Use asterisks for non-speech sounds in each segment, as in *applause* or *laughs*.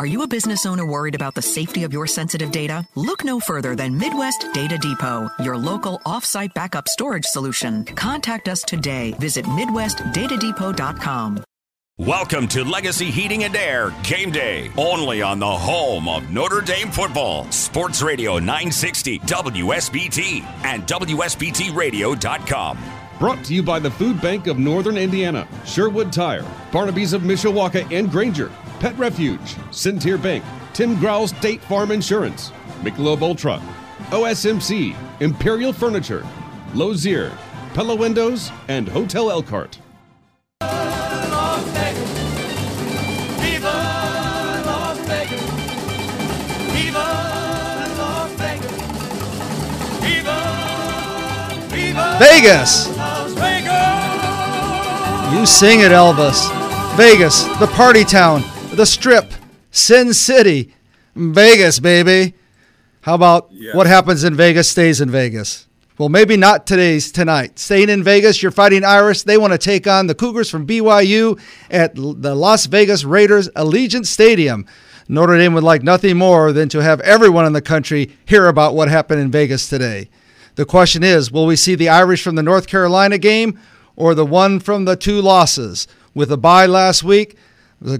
Are you a business owner worried about the safety of your sensitive data? Look no further than Midwest Data Depot, your local offsite backup storage solution. Contact us today. Visit MidwestDataDepot.com. Welcome to Legacy Heating and Air Game Day, only on the home of Notre Dame football. Sports Radio 960 WSBT and WSBTRadio.com. Brought to you by the Food Bank of Northern Indiana, Sherwood Tire, Barnaby's of Mishawaka and Granger, Pet Refuge, Centier Bank, Tim Growl State Farm Insurance, Michelob Ultra, OSMC, Imperial Furniture, Lozier, Pella Windows, and Hotel Elkhart. Vegas. You sing it, Elvis. Vegas, the party town, the strip, Sin City, Vegas, baby. How about Yeah. what happens in Vegas stays in Vegas? Well, maybe not today's tonight. Staying in Vegas, you're fighting Irish. They want to take on the Cougars from BYU at the Las Vegas Raiders Allegiant Stadium. Notre Dame would like nothing more than to have everyone in the country hear about what happened in Vegas today. The question is will we see the Irish from the North Carolina game or the one from the two losses? With a bye last week,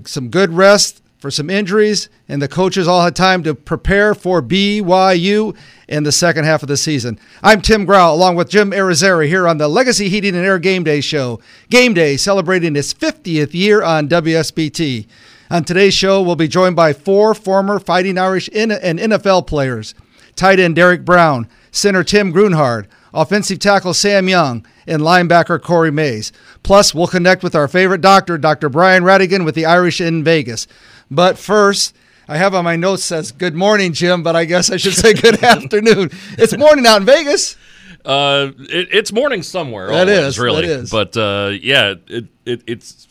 some good rest for some injuries, and the coaches all had time to prepare for BYU in the second half of the season. I'm Tim Grau, along with Jim Arizari, here on the Legacy Heating and Air Game Day Show. Game Day celebrating its 50th year on WSBT. On today's show, we'll be joined by four former Fighting Irish and NFL players tight end Derek Brown, center Tim Grunhard, offensive tackle Sam Young, and linebacker Corey Mays. Plus, we'll connect with our favorite doctor, Dr. Brian Ratigan with the Irish in Vegas. But first, I have on my notes says good morning, Jim, but I guess I should say good *laughs* afternoon. It's morning out in Vegas. Uh, it, it's morning somewhere. That always, is, really. that is. But uh, yeah, it, it it's.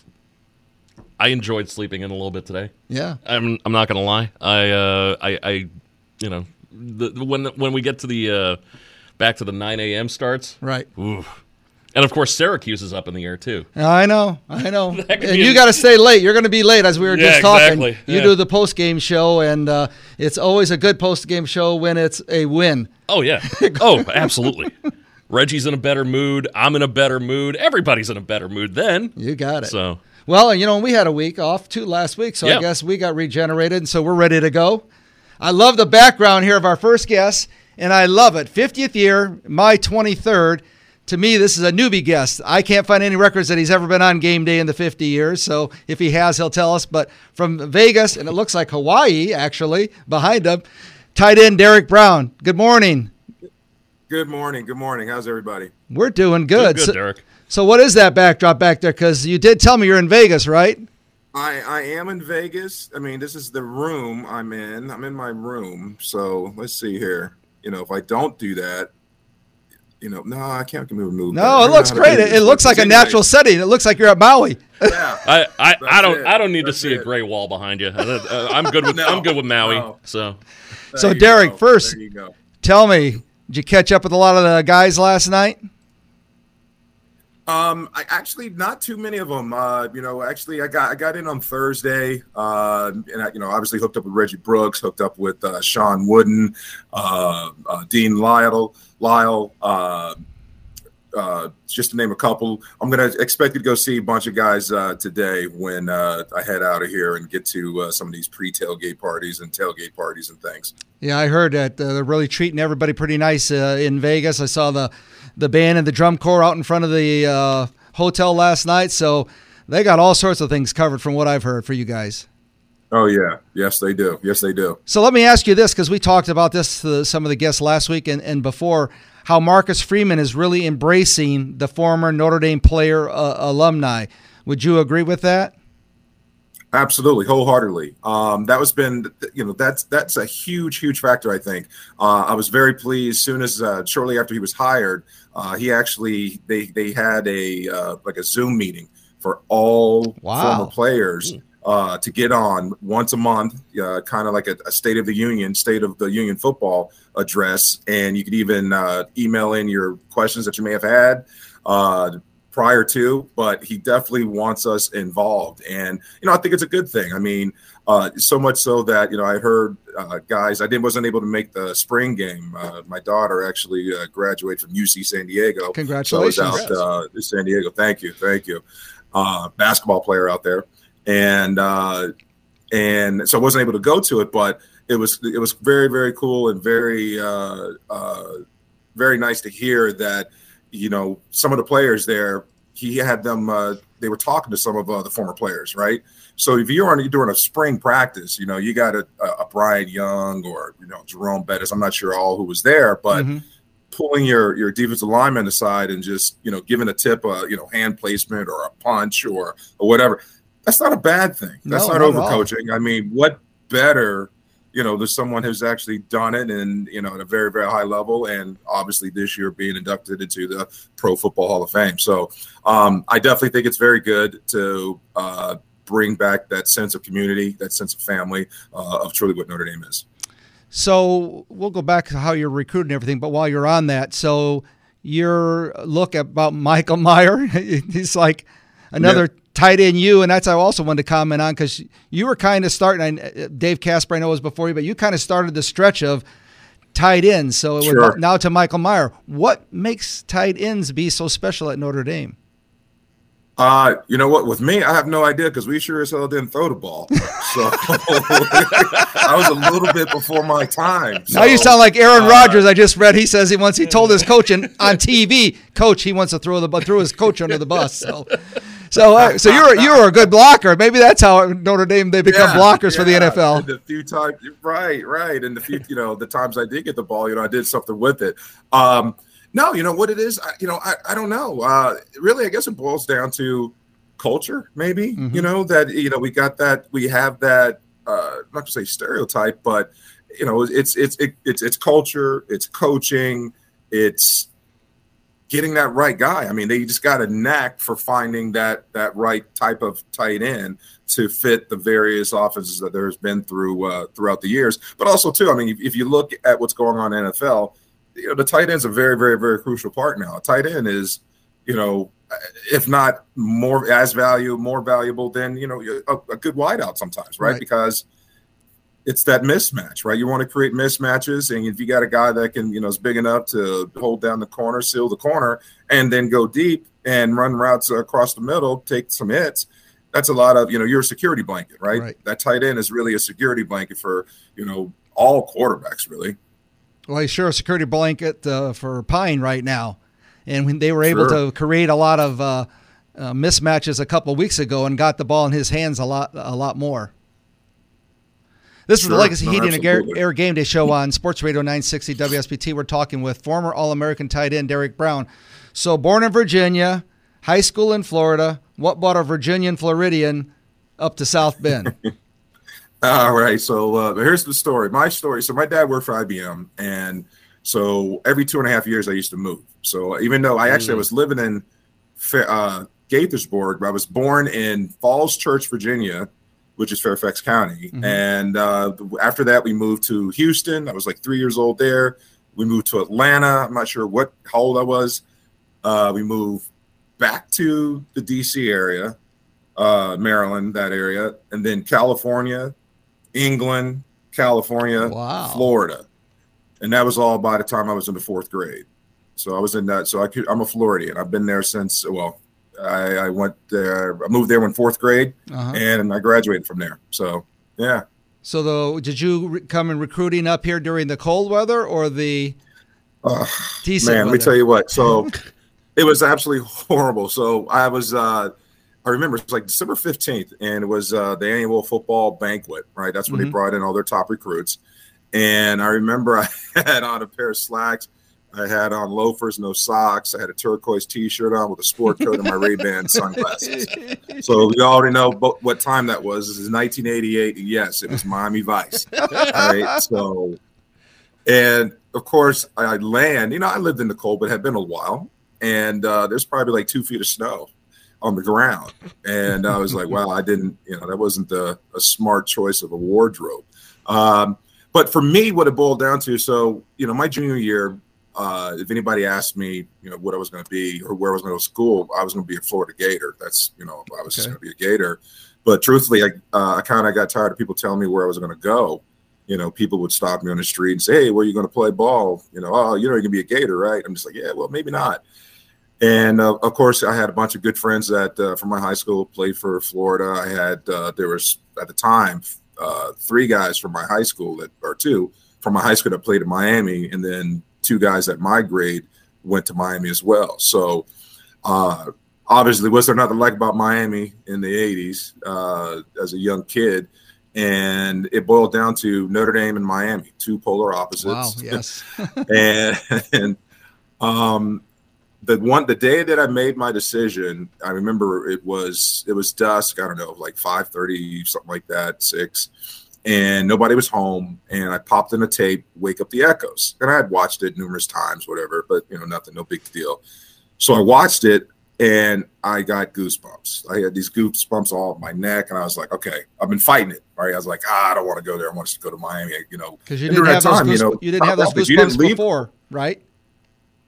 I enjoyed sleeping in a little bit today. Yeah. I'm I'm not gonna lie. I uh I, I you know the, when when we get to the uh back to the 9 a.m. starts. Right. And of course, Syracuse is up in the air too. I know, I know. *laughs* And you got to stay late. You're going to be late, as we were Yeah, just talking. exactly. You Yeah. do the post game show, and uh, it's always a good post game show when it's a win. Oh yeah. *laughs* Oh, absolutely. Reggie's in a better mood. I'm in a better mood. Everybody's in a better mood then. You got it. So Well, you know, we had a week off too last week, so I guess we got regenerated, and so we're ready to go. I love the background here of our first guest, and I love it. 50th year, my 23rd. To me, this is a newbie guest. I can't find any records that he's ever been on game day in the 50 years, so if he has, he'll tell us. But from Vegas, and it looks like Hawaii, actually, behind him, tight end Derek Brown. Good morning. Good morning. Good morning. How's everybody? We're doing good. good, so, Derek. so what is that backdrop back there? Because you did tell me you're in Vegas, right? I I am in Vegas. I mean, this is the room I'm in. I'm in my room. So let's see here. You know, if I don't do that, you know, no, I can't move. move No, don't it looks great. It, it looks like a Anyway, natural setting. It looks like you're at Maui. Yeah. *laughs* I, I, I don't it. I don't need That's to see a gray wall behind you. Uh, uh, I'm good with *laughs* No, I'm good with Maui. no. So There So, Derek, go. first- There you go. Tell me, did you catch up with a lot of the guys last night? Um, I actually not too many of them. Uh, you know, actually, I got I got in on Thursday, uh, and I, you know, obviously hooked up with Reggie Brooks, hooked up with uh, Sean Wooden, uh, uh, Dean Lytle, Lytle, uh, just to name a couple. I'm gonna expect to go see a bunch of guys today when I head out of here and get to some of these pre-tailgate parties and tailgate parties and things. Yeah, I heard that they're really treating everybody pretty nice in Vegas. I saw the the band and the drum corps out in front of the uh, hotel last night, so they got all sorts of things covered from what I've heard for you guys. Oh yeah, yes they do, yes they do. So let me ask you this, because we talked about this to some of the guests last week and, and before, how Marcus Freeman is really embracing the former Notre Dame player uh, alumni. Would you agree with that? Absolutely, wholeheartedly. Um, that was been, you know, that's that's a huge, huge factor. I think. Uh, I was very pleased. Soon as uh, shortly after he was hired, uh, he actually they they had a uh, like a Zoom meeting for all Wow. former players uh, to get on once a month, uh, kind of like a, a State of the Union, State of the Union football address, and you could even uh, email in your questions that you may have had. Prior to, but he definitely wants us involved. And, you know, I think it's a good thing. I mean, uh, so much so that, you know, I heard uh, guys, I didn't, wasn't able to make the spring game. Uh, my daughter actually uh, graduated from UC San Diego. Congratulations. So I was out uh, San Diego. Thank you. Thank you. Uh, basketball player out there. And, and so I wasn't able to go to it, but it was, it was very, very cool and very, very nice to hear that, you know, some of the players there, he had them, uh, they were talking to some of uh, the former players, right? So if you're on, you're doing a spring practice, you know, you got a, a Bryant Young or, you know, Jerome Bettis, I'm not sure all who was there, but mm-hmm. pulling your, your defensive lineman aside and just, you know, giving a tip, a, you know, hand placement or a punch or, or whatever, that's not a bad thing. That's no, not, not overcoaching. I mean, what better you know, there's someone who's actually done it and, you know, at a very, very high level. And obviously this year being inducted into the Pro Football Hall of Fame. So um, I definitely think it's very good to uh, bring back that sense of community, that sense of family uh, of truly what Notre Dame is. So we'll go back to how you're recruiting everything. But while you're on that, so your look about Michael Mayer, *laughs* he's like another yeah tight end you, and that's I also wanted to comment on because you were kind of starting. I, Dave Casper, I know was before you, but you kind of started the stretch of tight ends. So sure. now to Michael Mayer. what makes tight ends be so special at Notre Dame? Uh, you know what? With me, I have no idea because we sure as hell didn't throw the ball. So *laughs* I was a little bit before my time. So, now you sound like Aaron uh, Rodgers. I just read he says he wants he told his coach in, on TV, coach, he wants to throw the throw his coach under the bus. So so, uh, so you're *laughs* you're a good blocker. Maybe that's how Notre Dame they become yeah, blockers yeah. for the NFL. And the few times, right, right, and the few, you know, the times I did get the ball, you know, I did something with it. Um, no, you know what it is. I, you know, I, I don't know. Uh, really, I guess it boils down to culture, maybe. Mm-hmm. You know that you know we got that we have that uh, not to say stereotype, but you know it's it's it, it's it's culture, it's coaching, it's getting that right guy. I mean, they just got a knack for finding that that right type of tight end to fit the various offenses that there's been through uh, throughout the years. But also, too, I mean, if, if, you look at what's going on in NFL, you know, the tight end's a very, very, very crucial part now. A tight end is, you know, if not more as value, more valuable than you know a, a good wideout sometimes, right? right. Because it's that mismatch, right? You want to create mismatches, and if you got a guy that can, you know, is big enough to hold down the corner, seal the corner, and then go deep and run routes across the middle, take some hits. That's a lot of, you know, you're a security blanket, right? right. That tight end is really a security blanket for, you know, all quarterbacks, really. Well, he's sure a security blanket uh, for Pyne right now, and when they were able sure. to create a lot of uh, uh, mismatches a couple weeks ago and got the ball in his hands a lot, a lot more. This sure. is the Legacy no, Heating and Air, Air Game Day show on Sports Radio 960 WSBT. We're talking with former All American tight end Derek Brown. So, born in Virginia, high school in Florida. What brought a Virginian Floridian up to South Bend? *laughs* All right. So, uh, here's the story. My story. So, my dad worked for IBM. And so, every two and a half years, I used to move. So, even though I actually mm. was living in uh, Gaithersburg, I was born in Falls Church, Virginia which is Fairfax County. Mm-hmm. And uh, after that, we moved to Houston. I was like three years old there. We moved to Atlanta. I'm not sure what how old I was. Uh, we moved back to the DC area, uh, Maryland, that area, and then California, England, California, wow. Florida, and that was all by the time I was in the fourth grade. So I was in that. So I could, I'm a Floridian. I've been there since well I, I went there. I moved there in fourth grade, uh-huh. and I graduated from there. So yeah. So though, did you re- come in recruiting up here during the cold weather or the uh, decent? Man, weather? let me tell you what. So *laughs* it was absolutely horrible. So I was. Uh, I remember it was like December 15th, and it was uh, the annual football banquet, right? That's when mm-hmm. they brought in all their top recruits. And I remember *laughs* I had on a pair of slacks I had on loafers, no socks. I had a turquoise T-shirt on with a sport coat and my Ray-Ban *laughs* sunglasses. So we already know what time that was. This is 1988. and Yes, it was Miami Vice. All right. So, and of course, I land. You know, I lived in the cold, but had been a while, and uh, there's probably like two feet of snow on the ground, and I was like, "Wow, I didn't. You know, that wasn't a, a smart choice of a wardrobe." Um, but for me, what it boiled down to, so you know, my junior year, uh, if anybody asked me, you know, what I was going to be or where I was going to go to school, I was going to be a Florida Gator. That's you know, I was just Okay. going to be a Gator. But truthfully, I, uh, I kind of got tired of people telling me where I was going to go. You know, people would stop me on the street and say, "Hey, where are you going to play ball?" You know, oh, you know, you're going to be a Gator, right? I'm just like, yeah, well, maybe not. And uh, of course, I had a bunch of good friends that uh, from my high school played for Florida. I had uh, there was at the time uh, three guys from my high school that or two from my high school that played in Miami, and then two guys at my grade went to Miami as well. So uh, obviously, was there nothing like about Miami in the '80s uh, as a young kid? And it boiled down to Notre Dame and Miami, two polar opposites Wow. Yes. *laughs* *laughs* and, and um the one the day that I made my decision, I remember it was it was dusk, I don't know, like 5:30, something like that, 6. And nobody was home and I popped in a tape, Wake Up the Echoes. And I had watched it numerous times, whatever, but you know, nothing, no big deal. So I watched it and I got goosebumps. I had these goosebumps all up my neck, and I was like, okay, I've been fighting it. Right. I was like, ah, I don't want to go there. I want to go to Miami, you know. Because you didn't have those time, goose, you you, didn't have those you didn't goosebumps leave- before, right?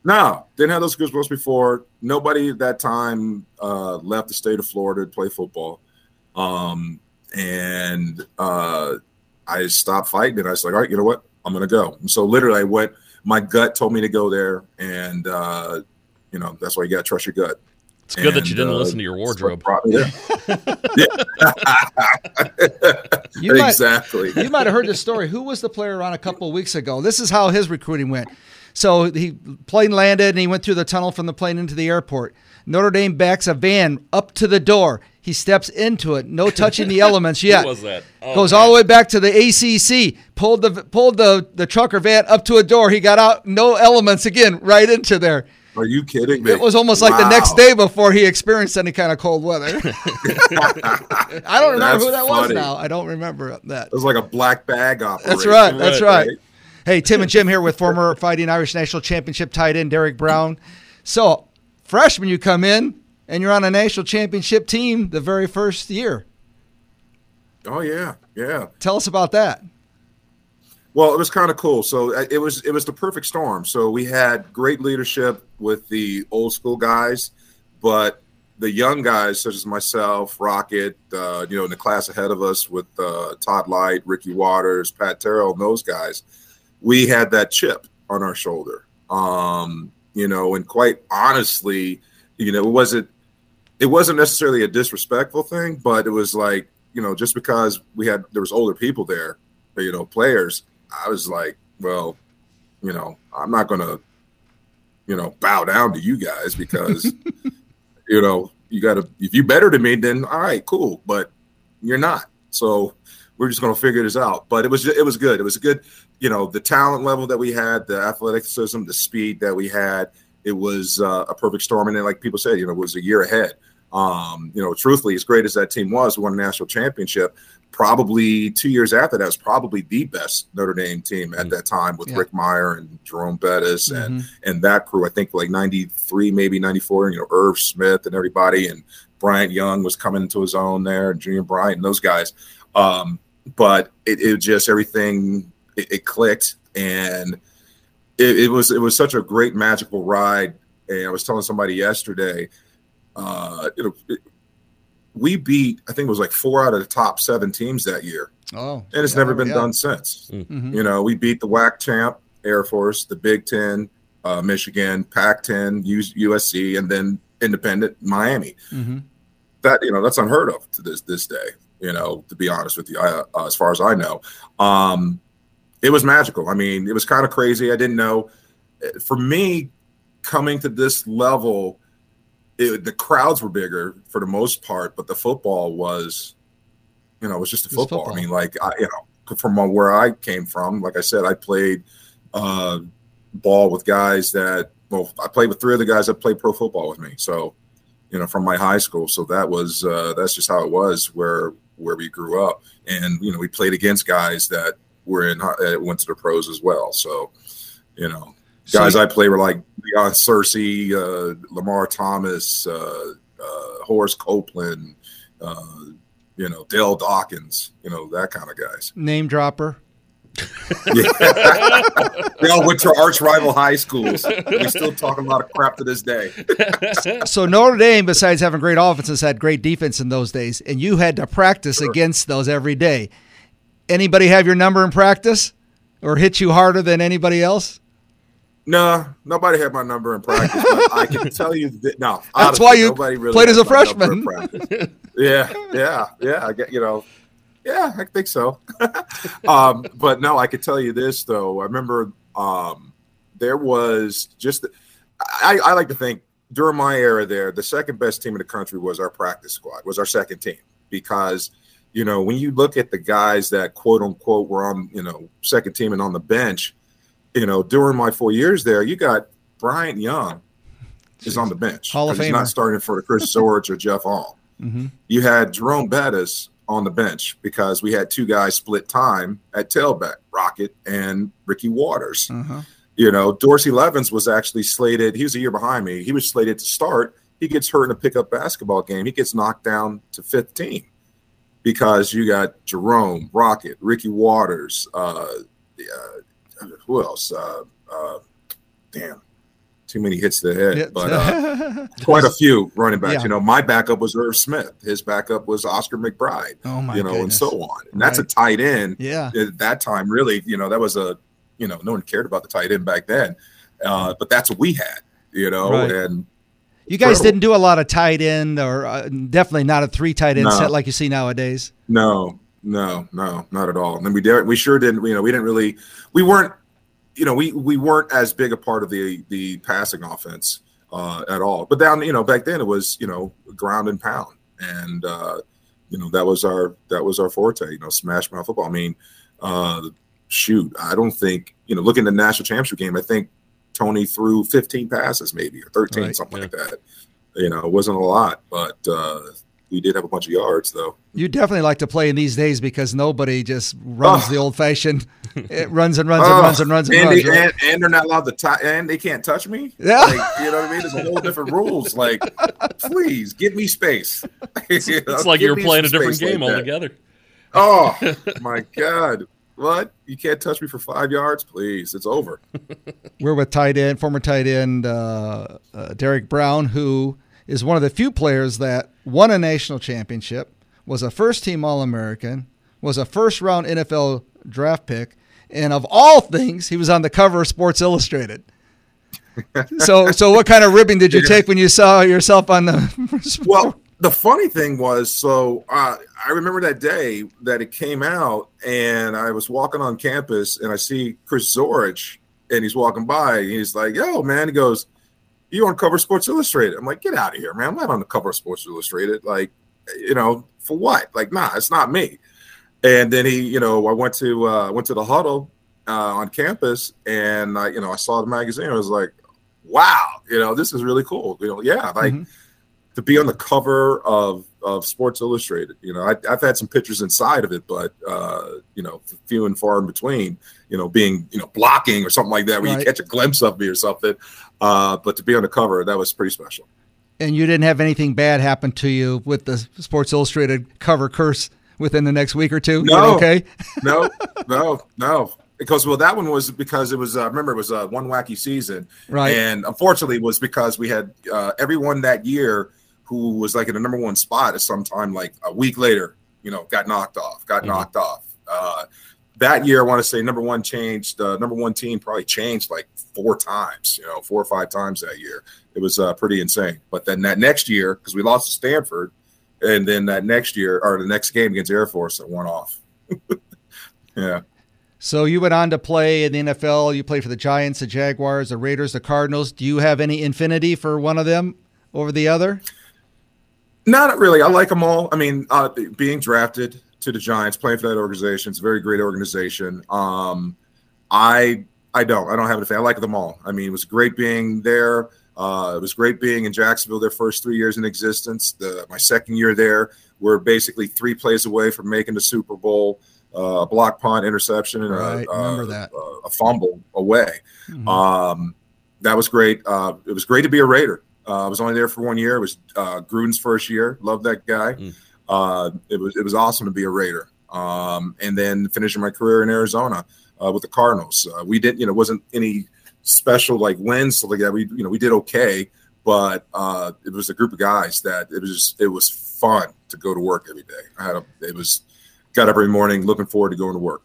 No, didn't have those goosebumps before. Nobody at that time uh, left the state of Florida to play football. Um, and uh, I stopped fighting and I was like, all right, you know what? I'm going to go. And so literally I went, my gut told me to go there. And, uh, you know, that's why you got to trust your gut. It's good that you didn't uh, listen to your wardrobe. brought me there. *laughs* You might- exactly. you might have heard this story. Who was the player on a couple of weeks ago? This is how his recruiting went. So he plane landed and he went through the tunnel from the plane into the airport. Notre Dame backs a van up to the door. He steps into it, no touching the elements *laughs* yet. Who was that? Oh, Goes man. all the way back to the ACC. Pulled the pulled the the trucker van up to a door. He got out, no elements again, right into there. Are you kidding me? It was almost like the next day before he experienced any kind of cold weather. *laughs* I don't remember That's who that was now. I don't remember that. It was like a black bag operation. That's right. That's Right, right. Hey, Tim and Jim here with former Fighting Irish National Championship tight end Derek Brown. So, freshman, you come in and you're on a national championship team the very first year. Oh yeah, yeah. Tell us about that. Well, it was kind of cool. So uh, it was it was the perfect storm. So we had great leadership with the old school guys, but the young guys such as myself, Rocket, uh, you know, in the class ahead of us with uh, Todd Lyght, Ricky Watters, Pat Terrell, and those guys, we had that chip on our shoulder. Um, you know, and quite honestly, you know, it wasn't it wasn't necessarily a disrespectful thing, but it was like, you know, just because we had there was older people there, you know, players, I was like, well, you know, I'm not gonna, you know, bow down to you guys because, *laughs* you know, you gotta if you better than me, then all right, cool. But you're not. So we're just gonna figure this out. But it was it was good. It was a good, you know, the talent level that we had, the athleticism, the speed that we had. It was uh, a perfect storm, and then, like people said, you know, it was a year ahead. Um, you know, truthfully, as great as that team was, won a national championship. Probably two years after that was probably the best Notre Dame team at that time with Yeah. Rick Mirer and Jerome Bettis and Mhm. and that crew. I think like '93, maybe '94. You know, Irv Smith and everybody, and Bryant Young was coming into his own there, and Junior Bryant and those guys. Um, but it, it just everything it, it clicked, and it, it was it was such a great magical ride. And I was telling somebody yesterday, uh, you know, it- we beat I think it was like four out of the top seven teams that year Oh, and it's yeah, never been yeah. done since. Mhm. You know, we beat the WAC champ, Air Force, the Big Ten, uh, Michigan, Pac-10, U- USC, and then independent Miami. Mhm. That you know, that's unheard of to this this day. You know, to be honest with you, I, uh, as far as I know, um, it was magical. I mean, it was kind of crazy. I didn't know. For me, coming to this level, it, the crowds were bigger for the most part, but the football was, you know, it was just a football. football. I mean, like I, you know, from where I came from, like I said, I played uh, ball with guys that. Well, I played with three of the guys that played pro football with me. So, you know, from my high school. So that was uh, that's just how it was where where we grew up, and you know, we played against guys that were in uh, went to the pros as well. So, you know, guys you- I play were like Leon Searcy, uh, Lamar Thomas, uh, uh, Horace Copeland, uh, you know, Dale Dawkins, you know, that kind of guys. Name dropper. *laughs* Yeah. they all went to arch rival high schools. We still talk a lot of crap to this day. *laughs* So Notre Dame, besides having great offenses, had great defense in those days, and you had to practice Sure. against those every day. Anybody have your number in practice, or hit you harder than anybody else? No, nobody had my number in practice. But I can *laughs* tell you that no. That's honestly, why you nobody really played as a my number in freshman. yeah, yeah, yeah. I get you know. Yeah, I think so. *laughs* um, but no, I could tell you this though. I remember um, there was just. I, I like to think during my era there, the second best team in the country was our practice squad. Was our second team because you know when you look at the guys that quote unquote were on you know second team and on the bench, you know during my four years there, you got Bryant Young is on the bench. Hall of 'cause He's not starting for Chris *laughs* Zorich or Jeff Hall. Mm-hmm. You had Jerome Bettis on the bench because we had two guys split time at tailback, Rocket and Ricky Watters. Uh-huh. You know, Dorsey Levens was actually slated. He was a year behind me. He was slated to start. He gets hurt in a pickup basketball game. He gets knocked down to 15 because you got Jerome, Rocket, Ricky Watters. Uh, uh, who else? Uh, uh, damn, too many hits to the head. Yeah. But *laughs* uh, quite a few running backs. Yeah. You know, my backup was Irv Smith. His backup was Oscar McBride. oh my you know, and so on. And that's Right. a tight end yeah. at that time, really, you know, that was a, you know, no one cared about the tight end back then. Uh, but that's what we had, you know, Right. and You guys didn't do a lot of tight end, or uh, definitely not a three tight end No. set like you see nowadays. no, no, no, not at all. And we did, we sure didn't, you know, we didn't really, we weren't, you know, we we weren't as big a part of the the passing offense uh, at all. But down, you know, back then it was, you know, ground and pound, and uh, you know that was our that was our forte. You know, smash mouth football. I mean, uh, shoot, I don't think you know. Looking at the national championship game, I think Tony threw 15 passes, maybe or 13, Right, something yeah. like that. You know, it wasn't a lot, but uh, we did have a bunch of yards though. You definitely like to play in these days because nobody just runs Oh. the old fashioned. It runs and runs and Oh, runs and runs and, and, runs. they, right? and, and they're not allowed to tie, and they can't touch me. Yeah. like, you know what I mean. There's a whole different rules. *laughs* Like, please give me space. *laughs* It's *laughs* like you're playing a different game altogether. Oh my god! What? You can't touch me for five yards, please. It's over. We're with tight end, former tight end uh, uh, Derek Brown, who is one of the few players that won a national championship, was a first team All American, was a first round NFL draft pick, and of all things, he was on the cover of Sports Illustrated. *laughs* so, so what kind of ribbing did you take when you saw yourself on the? *laughs* Well, the funny thing was, so uh, I remember that day that it came out, and I was walking on campus, and I see Chris Zorich, and he's walking by, and he's like, "Yo, man," he goes, "You on cover Sports Illustrated?" I'm like, "Get out of here, man! I'm not on the cover of Sports Illustrated. Like, you know, for what? Like, nah, it's not me." And then he, you know, I went to uh, went to the huddle uh, on campus, and I, you know, I saw the magazine. I was like, "Wow, you know, this is really cool." You know, yeah, like Mhm. to be on the cover of of Sports Illustrated. You know, I, I've had some pictures inside of it, but uh, you know, few and far in between. You know, being you know blocking or something like that, where Right. you catch a glimpse of me or something. Uh, but to be on the cover, that was pretty special. and you didn't have anything bad happen to you with the Sports Illustrated cover curse within the next week or two. No. okay. *laughs* no, *laughs* no, no. Because well, that one was because it was. Uh, remember, it was uh, one wacky season, Right. And unfortunately, it was because we had uh, everyone that year who was like in the number one spot at some time, like a week later, you know, got knocked off, got Mhm. knocked off. Uh, that year, I want to say number one changed. Uh, number one team probably changed like four times, you know, four or five times that year. It was uh, pretty insane. But then that next year, because we lost to Stanford, and then that next year or the next game against Air Force, it went off. *laughs* yeah. So you went on to play in the NFL. You played for the Giants, the Jaguars, the Raiders, the Cardinals. Do you have any infinity for one of them over the other? Not really. I like them all. I mean, uh, being drafted to the Giants, playing for that organization, it's a very great organization. Um, I I don't. I don't have a fan. I like them all. I mean, it was great being there. Uh, it was great being in Jacksonville their first three years in existence. The, my second year there, we're basically three plays away from making the Super Bowl. Uh, a block punt, interception, and Right, a, remember a- that. a, a fumble away. Mhm. Um, that was great. Uh, it was great to be a Raider. Uh, I was only there for one year. It was uh, Gruden's first year. Loved that guy. Mm. Uh, it was it was awesome to be a Raider. um, and then finishing my career in Arizona uh, with the Cardinals. Uh, we didn't, you know, wasn't any special like wins like that. We, you know, we did okay, but uh, it was a group of guys that it was just, it was fun to go to work every day. I had a, it was got up every morning looking forward to going to work.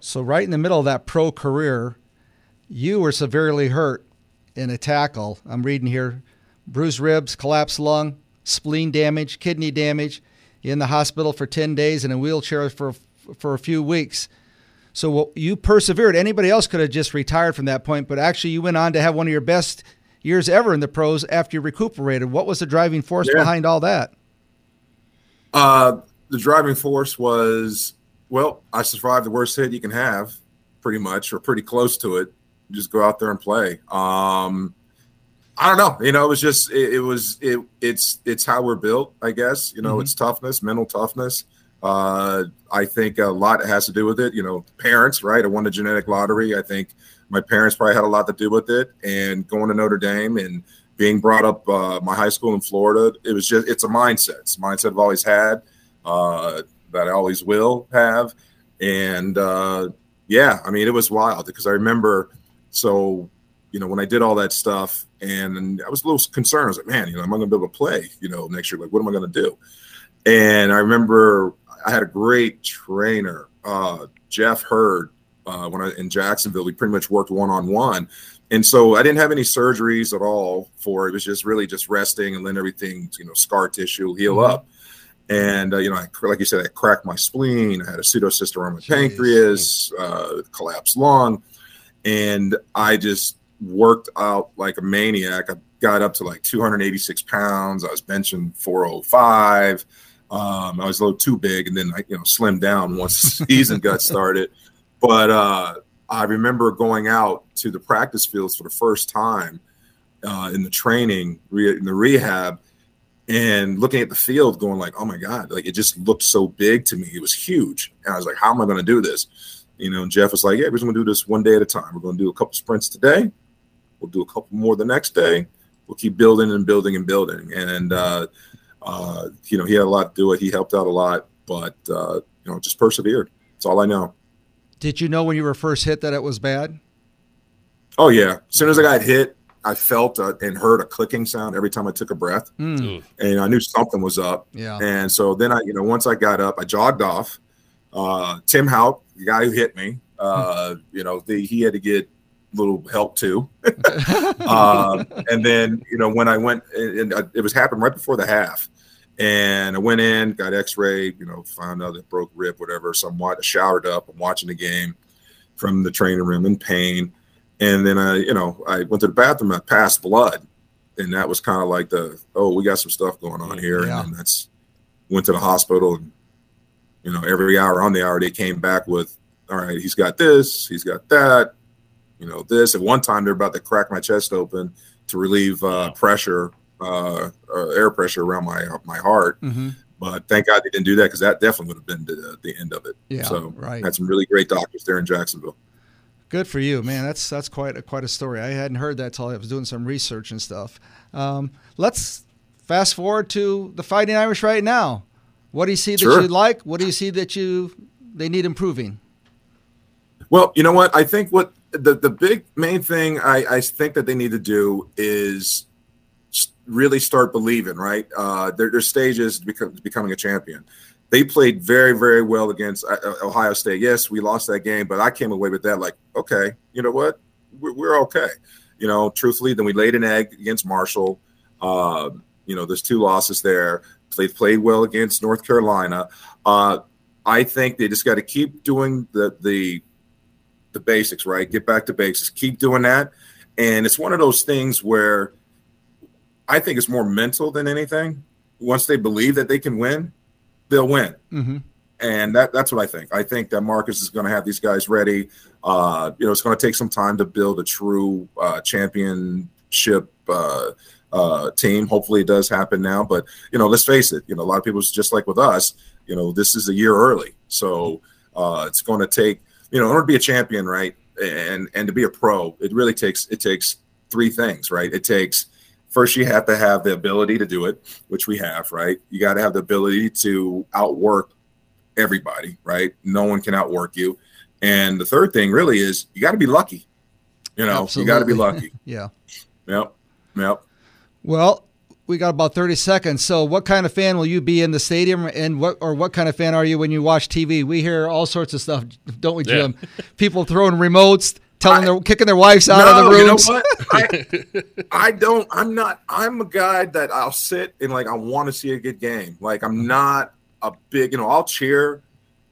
So right in the middle of that pro career, you were severely hurt in a tackle. I'm reading here: bruised ribs, collapsed lung, spleen damage, kidney damage. In the hospital for 10 days in a wheelchair for for a few weeks. So you persevered. Anybody else could have just retired from that point, but actually you went on to have one of your best years ever in the pros after you recuperated. What was the driving force yeah. behind all that? Uh, the driving force was well, I survived the worst hit you can have, pretty much, or pretty close to it. Just go out there and play. Um, I don't know. You know, it was just it, it, was it it's it's how we're built, I guess. You know, mm-hmm. it's toughness, mental toughness. Uh, I think a lot has to do with it. You know, parents, right? I won the genetic lottery. I think my parents probably had a lot to do with it. And going to Notre Dame and being brought up uh, my high school in Florida, it was just it's a mindset. It's a mindset I've always had, uh, that I always will have. And uh, yeah, I mean, it was wild because I remember so you know, when I did all that stuff, and I was a little concerned. I was like, man, you know, am I going to be able to play, you know, next year? Like, what am I going to do? And I remember I had a great trainer, uh, Jeff Hurd, uh, when I in Jacksonville. We pretty much worked one on one, and so I didn't have any surgeries at all for it. it was just really just resting and letting everything, you know, scar tissue heal mm-hmm. up. And uh, you know, I, like you said, I cracked my spleen. I had a pseudocyst around my Jeez. pancreas, uh, collapsed lung, and I just worked out like a maniac. I got up to like 286 pounds. I was benching 405. Um, I was a little too big, and then I, you know, slimmed down once the *laughs* season got started. But uh, I remember going out to the practice fields for the first time uh, in the training, in the rehab, and looking at the field, going like, "Oh my god!" Like it just looked so big to me. It was huge, and I was like, "How am I going to do this?" You know, Jeff was like, "Yeah, we're just going to do this one day at a time. We're going to do a couple sprints today, We'll do a couple more the next day. We'll keep building and building and building. And uh, uh, you know, he had a lot to do it. He helped out a lot, but uh, you know, just persevered. That's all I know. Did you know when you were first hit that it was bad? Oh yeah. As soon as I got hit, I felt a, and heard a clicking sound every time I took a breath, mm. and I knew something was up. Yeah. And so then I, you know, once I got up, I jogged off. Uh, Tim Hout, the guy who hit me, uh, you know, the, he had to get little help too. *laughs* um, and then, you know, when I went, and it was happened right before the half, and I went in, got X-ray, you know, found out it broke rib, whatever. So I'm showered up, I'm watching the game from the training room in pain, and then I, you know, I went to the bathroom, I passed blood, and that was kind of like the, oh, we got some stuff going on here, yeah. and that's went to the hospital, and you know, every hour on the hour they came back with, all right, he's got this, he's got that, you know this. At one time, they're about to crack my chest open to relieve uh, pressure, uh, air pressure around my my heart. Mm-hmm. But thank God they didn't do that because that definitely would have been the, the end of it. Yeah, so right. Had some really great doctors there in Jacksonville. Good for you, man. That's that's quite a, quite a story. I hadn't heard that until I was doing some research and stuff. Um, let's fast forward to the Fighting Irish right now. What do you see that sure. you like? What do you see that you they need improving? Well, you know what? I think what the the big main thing I, I think that they need to do is really start believing. Right, uh, there's stages to become, becoming a champion. They played very very well against uh, uh, Ohio State. Yes, we lost that game, but I came away with that like, okay, you know what, we're, we're okay. You know, truthfully, then we laid an egg against Marshall. Uh, you know, there's two losses there. They played well against North Carolina. Uh, I think they just got to keep doing the the the basics, right? Get back to basics. Keep doing that. And it's one of those things where I think it's more mental than anything. Once they believe that they can win, they'll win. Mm-hmm. And that, that's what I think. I think that Marcus is going to have these guys ready. Uh, you know, it's going to take some time to build a true uh, championship uh, uh, team. Hopefully, it does happen now. But you know, let's face it. You know, a lot of people just like with us. You know, this is a year early, so uh, it's going to take you know, in order to be a champion, right, and and to be a pro, it really takes it takes three things, right? It takes first you have to have the ability to do it, which we have, right? You got to have the ability to outwork everybody, right? No one can outwork you. And the third thing really is you got to be lucky. You know, Absolutely. you got to be lucky. *laughs* yeah. Yep. Yep. Well, we got about 30 seconds. So, what kind of fan will you be in the stadium, and what or what kind of fan are you when you watch TV? We hear all sorts of stuff, don't we, Jim? *laughs* People throwing remotes, telling I- their kicking their wives out no, of the you know what? I, *laughs* I don't. I'm not. I'm a guy that I'll sit and like I want to see a good game. Like I'm not a big. You know, I'll cheer,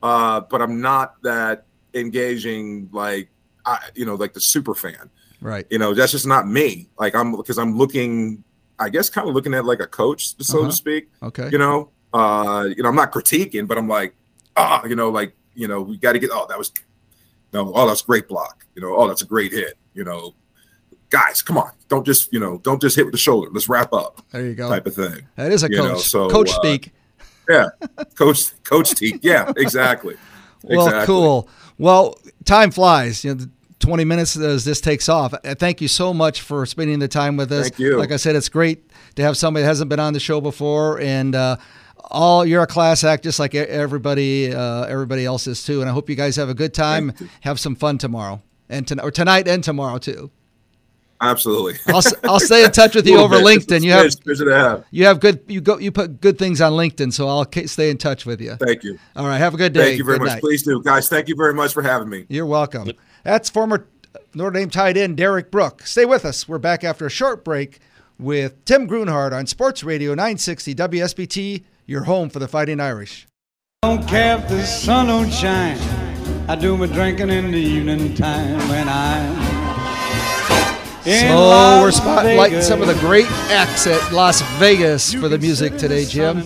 uh, but I'm not that engaging. Like I, you know, like the super fan. Right. You know, that's just not me. Like I'm because I'm looking. I guess kind of looking at like a coach, so Uh-huh. to speak. Okay. You know, uh, you know, I'm not critiquing, but I'm like, ah, you know, like you know, we got to get. Oh, that was. No, oh, that's great block. You know, oh, that's a great hit. You know, guys, come on, don't just you know, don't just hit with the shoulder. Let's wrap up, There you go. type of thing. That is a you coach. know, so, coach uh, speak. Yeah, coach, coach speak. Yeah, exactly. *laughs* Well, exactly. cool. Well, time flies. You know, 20 minutes as this takes off. Uh, Thank you so much for spending the time with us. Thank you. Like I said, it's great to have somebody that hasn't been on the show before, and uh, all you're a class act, just like everybody, uh, everybody else is too. And I hope you guys have a good time. Have some fun tomorrow, and to, or tonight and tomorrow too. Absolutely. *laughs* I'll, I'll stay in touch with you *laughs* over bit. LinkedIn. You have have. you have good you go you put good things on LinkedIn, so I'll stay in touch with you. Thank you. All right, have a good day. Thank you very Good much. night. Please do, guys. Thank you very much for having me. You're welcome. That's former Notre Dame tight end Derek Brown. Stay with us. We're back after a short break with Tim Grunhard on Sports Radio 960 WSBT, your home for the Fighting Irish. Don't care if the sun don't shine. I do my drinking in the evening time when I'm. In So Las we're spotlighting Vegas. some of the great acts at Las Vegas You for the music today, Jim.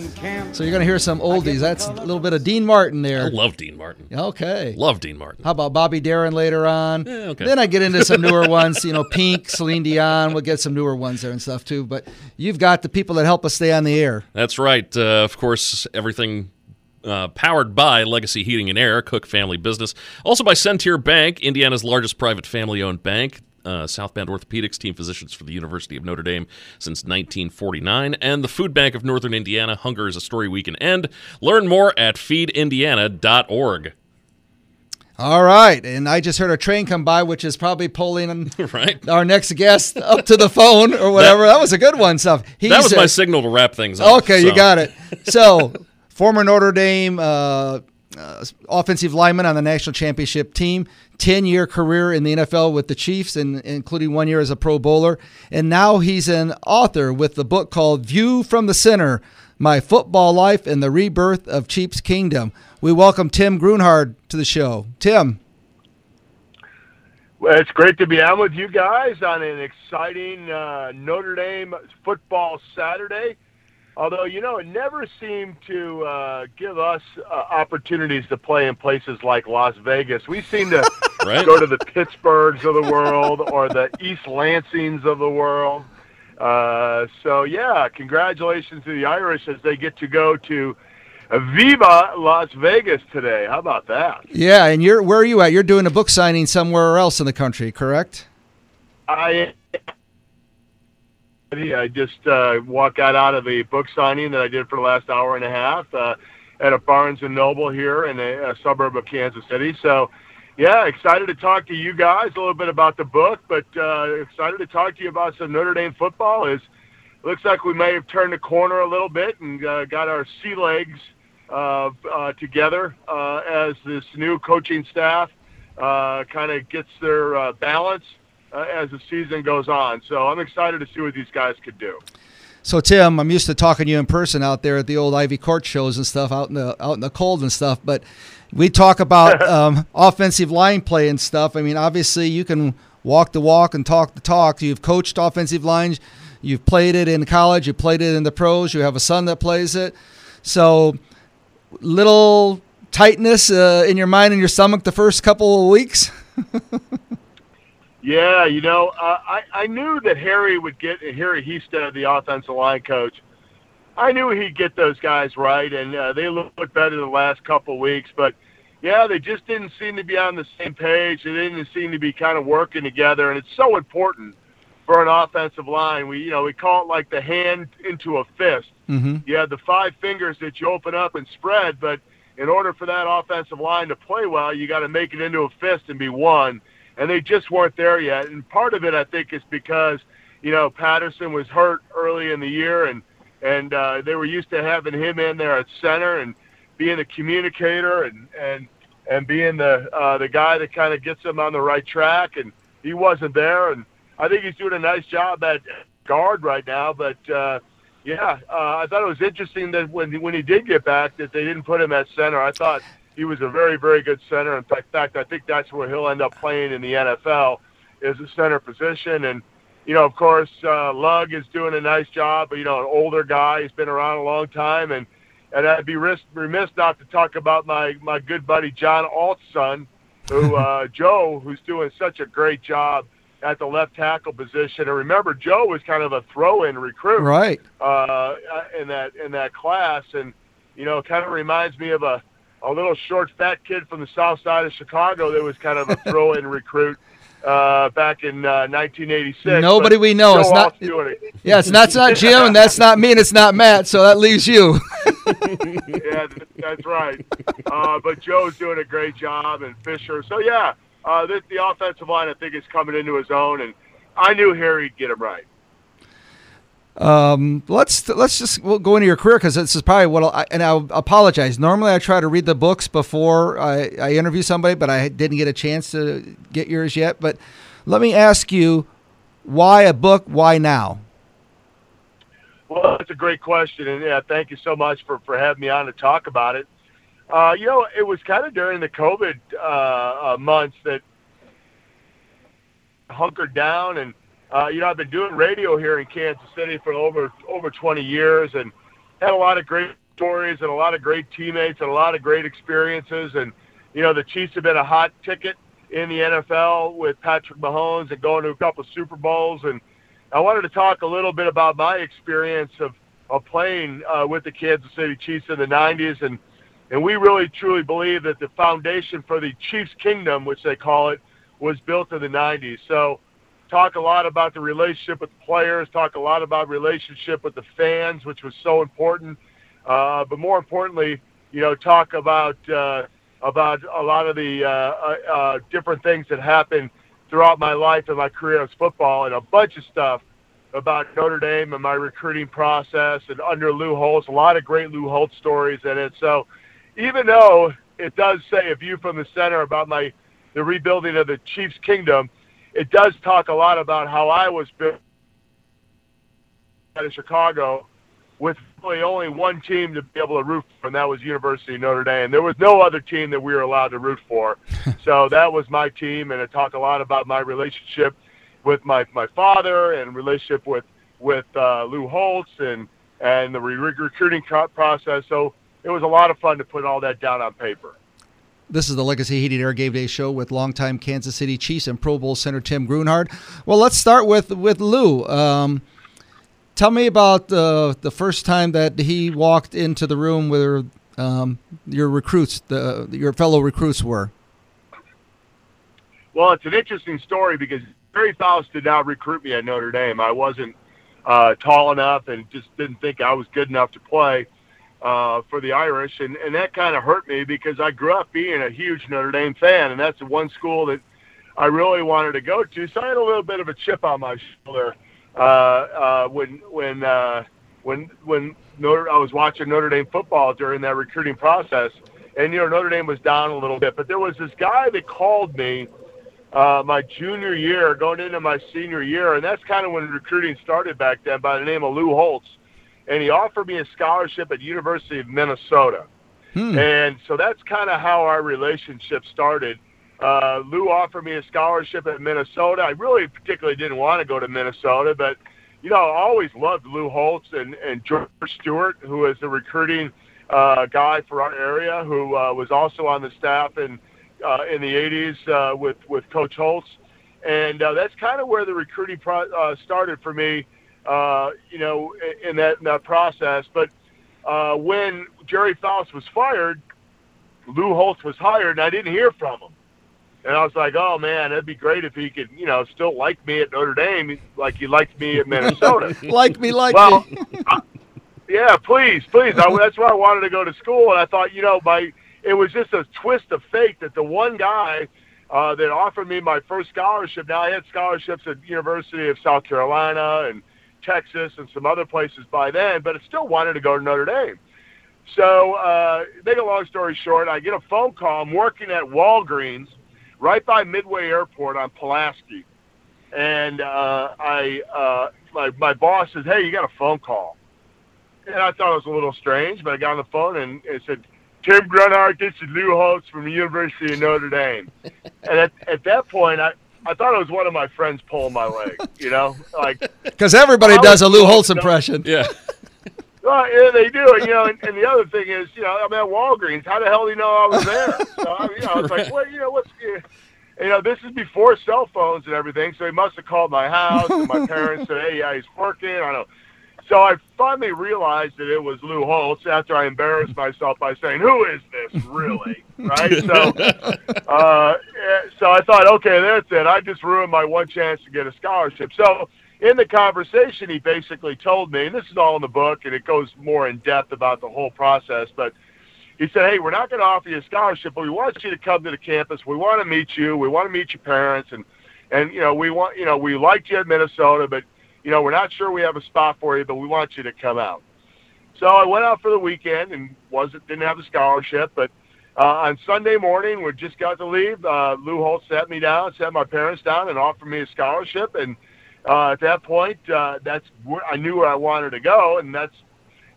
So you're going to hear some oldies. That's a little bit of Dean Martin there. I love Dean Martin. Okay. Love Dean Martin. How about Bobby Darin later on? Yeah, okay. Then I get into some newer ones, you know, Pink, Celine Dion. We'll get some newer ones there and stuff too. But you've got the people that help us stay on the air. That's right. Uh, of course, everything uh, powered by Legacy Heating and Air, Cook Family Business. Also by Centier Bank, Indiana's largest private family owned bank. Uh, South Bend Orthopedics, team physicians for the University of Notre Dame since 1949. And the Food Bank of Northern Indiana. Hunger is a story we can end. Learn more at feedindiana.org. All right, and I just heard a train come by, which is probably pulling *laughs* Right? our next guest up to the phone or whatever. That, was a good one. Stuff. He's, That was my signal to wrap things up. Okay, you got it. So, *laughs* former Notre Dame uh, uh, offensive lineman on the national championship team, 10 year career in the NFL with the Chiefs, and including one year as a Pro Bowler. And now he's an author with the book called View from the Center My Football Life and the Rebirth of Chiefs Kingdom. We welcome Tim Grunhard to the show. Tim. Well, it's great to be on with you guys on an exciting uh, Notre Dame football Saturday. Although, you know, it never seemed to uh, give us uh, opportunities to play in places like Las Vegas. We seem to *laughs* Right? go to the Pittsburghs of the world or the East Lansings of the world. Uh, so, yeah, congratulations to the Irish as they get to go to Viva Las Vegas today. How about that? Yeah, and you're where are you at? You're doing a book signing somewhere else in the country, correct? I I just uh, walked got out of a book signing that I did for the last hour and a half uh, at a Barnes and Noble here in a, a suburb of Kansas City. So, yeah, excited to talk to you guys a little bit about the book, but uh, excited to talk to you about some Notre Dame football. Is looks like we may have turned the corner a little bit and uh, got our sea legs uh, uh, together uh, as this new coaching staff uh, kind of gets their uh, balance uh, as the season goes on. So I'm excited to see what these guys could do. So Tim, I'm used to talking to you in person out there at the old Ivy Court shows and stuff out in the out in the cold and stuff, but we talk about *laughs* um, offensive line play and stuff. I mean, obviously you can walk the walk and talk the talk. You've coached offensive lines, you've played it in college, you played it in the pros. You have a son that plays it, so little tightness uh, in your mind and your stomach the first couple of weeks. *laughs* Yeah, you know, uh, I I knew that Harry would get Harry Hiestand, the offensive line coach. I knew he'd get those guys right, and uh, they looked better the last couple weeks. But yeah, they just didn't seem to be on the same page. They didn't seem to be kind of working together, and it's so important for an offensive line. We you know we call it like the hand into a fist. Mm-hmm. You have the five fingers that you open up and spread, but in order for that offensive line to play well, you got to make it into a fist and be one. And they just weren't there yet. And part of it, I think, is because you know Patterson was hurt early in the year, and and uh, they were used to having him in there at center and being a communicator and and and being the uh, the guy that kind of gets them on the right track. And he wasn't there, and I think he's doing a nice job at guard right now. But uh, yeah, uh, I thought it was interesting that when when he did get back, that they didn't put him at center. I thought he was a very very good center. In fact, I think that's where he'll end up playing in the NFL is a center position. And you know, of course, uh, Lugg is doing a nice job. But you know, an older guy, he's been around a long time, and and I'd be remiss not to talk about my my good buddy John Alt's son, who *laughs* uh, Joe, who's doing such a great job at the left tackle position. And remember, Joe was kind of a throw-in recruit, right? Uh, in that in that class, and you know, kind of reminds me of a a little short, fat kid from the south side of Chicago that was kind of a throw-in *laughs* recruit uh, back in uh, 1986. Nobody we know. It's not. It. *laughs* Yes, and that's not Jim, and *laughs* that's not me, and it's not Matt. So that leaves you. yeah, that's right. Uh, but Joe's doing a great job, and Fisher. So yeah, uh, the, the offensive line I think is coming into his own, and I knew Harry'd get him right. Um, let's let's just we'll go into your career because this is probably what I'll, I, and I apologize. Normally, I try to read the books before I, I interview somebody, but I didn't get a chance to get yours yet. But let me ask you, why a book? Why now? Well, that's a great question, and yeah, thank you so much for for having me on to talk about it. Uh, you know, it was kind of during the COVID uh, uh, months that hunkered down, and uh, you know, I've been doing radio here in Kansas City for over over 20 years, and had a lot of great stories and a lot of great teammates and a lot of great experiences. And you know, the Chiefs have been a hot ticket in the NFL with Patrick Mahomes and going to a couple Super Bowls. And I wanted to talk a little bit about my experience of of playing uh, with the Kansas City Chiefs in the 90s, and and we really truly believe that the foundation for the Chiefs Kingdom, which they call it, was built in the 90s. So talk a lot about the relationship with the players, talk a lot about relationship with the fans, which was so important. Uh, but more importantly, you know, talk about uh, about a lot of the uh, uh, uh, different things that happened throughout my life and my career as football, and a bunch of stuff about Notre Dame and my recruiting process and under Lou Holtz. A lot of great Lou Holtz stories in it. So, even though it does say a view from the center about my the rebuilding of the Chiefs' kingdom, it does talk a lot about how I was built out of Chicago with really only one team to be able to root for, and that was University of Notre Dame. There was no other team that we were allowed to root for. *laughs* so that was my team, and it talked a lot about my relationship with my, my father and relationship with, with uh, Lou Holtz and, and the re- recruiting process. So it was a lot of fun to put all that down on paper. This is the Legacy Heating Air Game Day Show with longtime Kansas City Chiefs and Pro Bowl center Tim Grunhard. Well, let's start with with Lou. Um, tell me about uh, the first time that he walked into the room where um, your recruits, the your fellow recruits, were. Well, it's an interesting story because Gerry Faust did not recruit me at Notre Dame. I wasn't uh, tall enough and just didn't think I was good enough to play uh, for the Irish, and and that kind of hurt me because I grew up being a huge Notre Dame fan, and that's the one school that I really wanted to go to. So I had a little bit of a chip on my shoulder uh, uh, when when uh, when when Notre, I was watching Notre Dame football during that recruiting process, and you know Notre Dame was down a little bit, but there was this guy that called me uh, my junior year, going into my senior year, and that's kind of when recruiting started back then, by the name of Lou Holtz and he offered me a scholarship at University of Minnesota. Hmm. And so that's kind of how our relationship started. Uh, Lou offered me a scholarship at Minnesota. I really particularly didn't want to go to Minnesota, but you know, I always loved Lou Holtz and, and George Stewart, who was the recruiting uh, guy for our area, who uh, was also on the staff in uh, in the '80s uh, with with Coach Holtz, and uh, that's kind of where the recruiting pro- uh, started for me uh, you know, in that in that process. But uh, when Gerry Faust was fired, Lou Holtz was hired, and I didn't hear from him. And I was like, "Oh man, it'd be great if he could, you know, still like me at Notre Dame, like he liked me at Minnesota." *laughs* like me, like well, me. *laughs* I, yeah, please, please. I, that's where I wanted to go to school, and I thought, you know, by it was just a twist of fate that the one guy uh, that offered me my first scholarship. Now I had scholarships at University of South Carolina and Texas and some other places by then, but I still wanted to go to Notre Dame. So, uh, make a long story short, I get a phone call. I'm working at Walgreens right by Midway Airport on Pulaski. And uh, I, uh, my, my boss says, Hey, you got a phone call. And I thought it was a little strange, but I got on the phone and it said, Tim Grunhard, this is Lou Holtz from the University of Notre Dame. *laughs* and at, at that point, I, I thought it was one of my friends pulling my leg, you know, like *laughs* Because everybody I does a was- Lou Holtz impression. Yeah. *laughs* well, yeah, they do. And, you know, and, and the other thing is, you know, I'm at Walgreens. How the hell do you know I was there? *laughs* So, I, you know, I was like, well, you know, what's, you know, this is before cell phones and everything. So he must have called my house, and my parents said, hey, yeah, he's working. I don't know. So I finally realized that it was Lou Holtz after I embarrassed myself by saying, "Who is this really?" *laughs* right? So, uh, so I thought, okay, that's it. I just ruined my one chance to get a scholarship. So in the conversation, he basically told me, and this is all in the book, and it goes more in depth about the whole process, but he said, hey, we're not going to offer you a scholarship, but we want you to come to the campus. We want to meet you. We want to meet your parents, and and you know, we want, you know, we liked you at Minnesota, but you know, we're not sure we have a spot for you, but we want you to come out. So I went out for the weekend and wasn't didn't have the scholarship, but uh, on Sunday morning, we just got to leave. Uh, Lou Holtz sat me down, sat my parents down, and offered me a scholarship. And uh, at that point, uh, that's where I knew where I wanted to go, and that's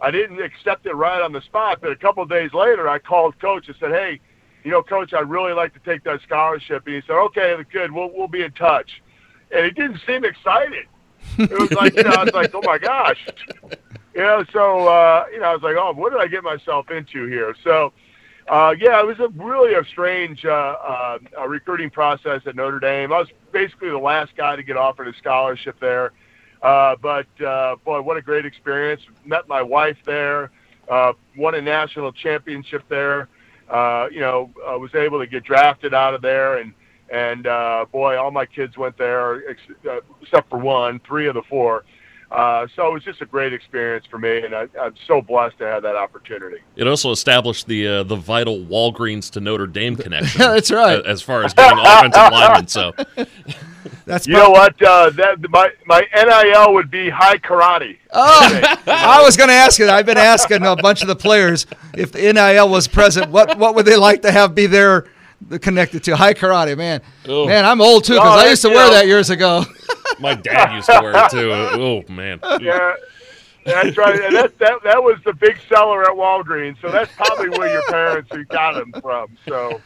I didn't accept it right on the spot. But a couple of days later, I called coach and said, "Hey, you know, coach, I'd really like to take that scholarship." And he said, "Okay, good. We'll we'll be in touch." And he didn't seem excited. It was like, you know, I was like, "Oh my gosh." You know, so uh, you know, I was like, "Oh, what did I get myself into here?" So, uh, yeah, it was a really a strange uh, uh, recruiting process at Notre Dame. I was basically the last guy to get offered a scholarship there, uh, but uh, boy, what a great experience! Met my wife there, uh, won a national championship there. Uh, you know, uh, was able to get drafted out of there, and and uh, boy, all my kids went there ex- uh, except for one, three of the four. Uh, so it was just a great experience for me, and I, I'm so blessed to have that opportunity. It also established the uh, the vital Walgreens to Notre Dame *laughs* connection. Yeah, that's right. a- As far as getting offensive linemen, so *laughs* That's You know what? Uh, that my my NIL would be Hai Karate. Oh, *laughs* I was going to ask it. I've been asking a bunch of the players if the NIL was present, what what would they like to have be there *laughs* connected to Hai Karate? Man, Oh. man, I'm old too because No, I used to you wear that years ago. *laughs* my dad used to wear it too. Oh man, *laughs* Yeah, that's right. And that, that that was the big seller at Walgreens. So that's probably where your parents got them from. So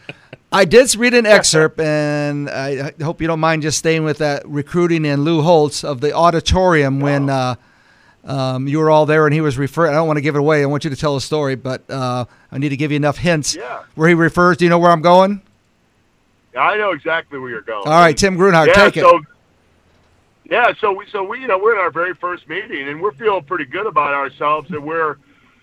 I did read an excerpt, and I I hope you don't mind just staying with that recruiting and Lou Holtz of the auditorium when uh, um, you were all there and he was referring. I don't want to give it away. I want you to tell a story, but uh, I need to give you enough hints Yeah. where he refers. Do you know where I'm going? I know exactly where you're going. All right, Tim Grunhard, yeah, take it. so, Yeah, so we so we you know we're in our very first meeting and we're feeling pretty good about ourselves that we're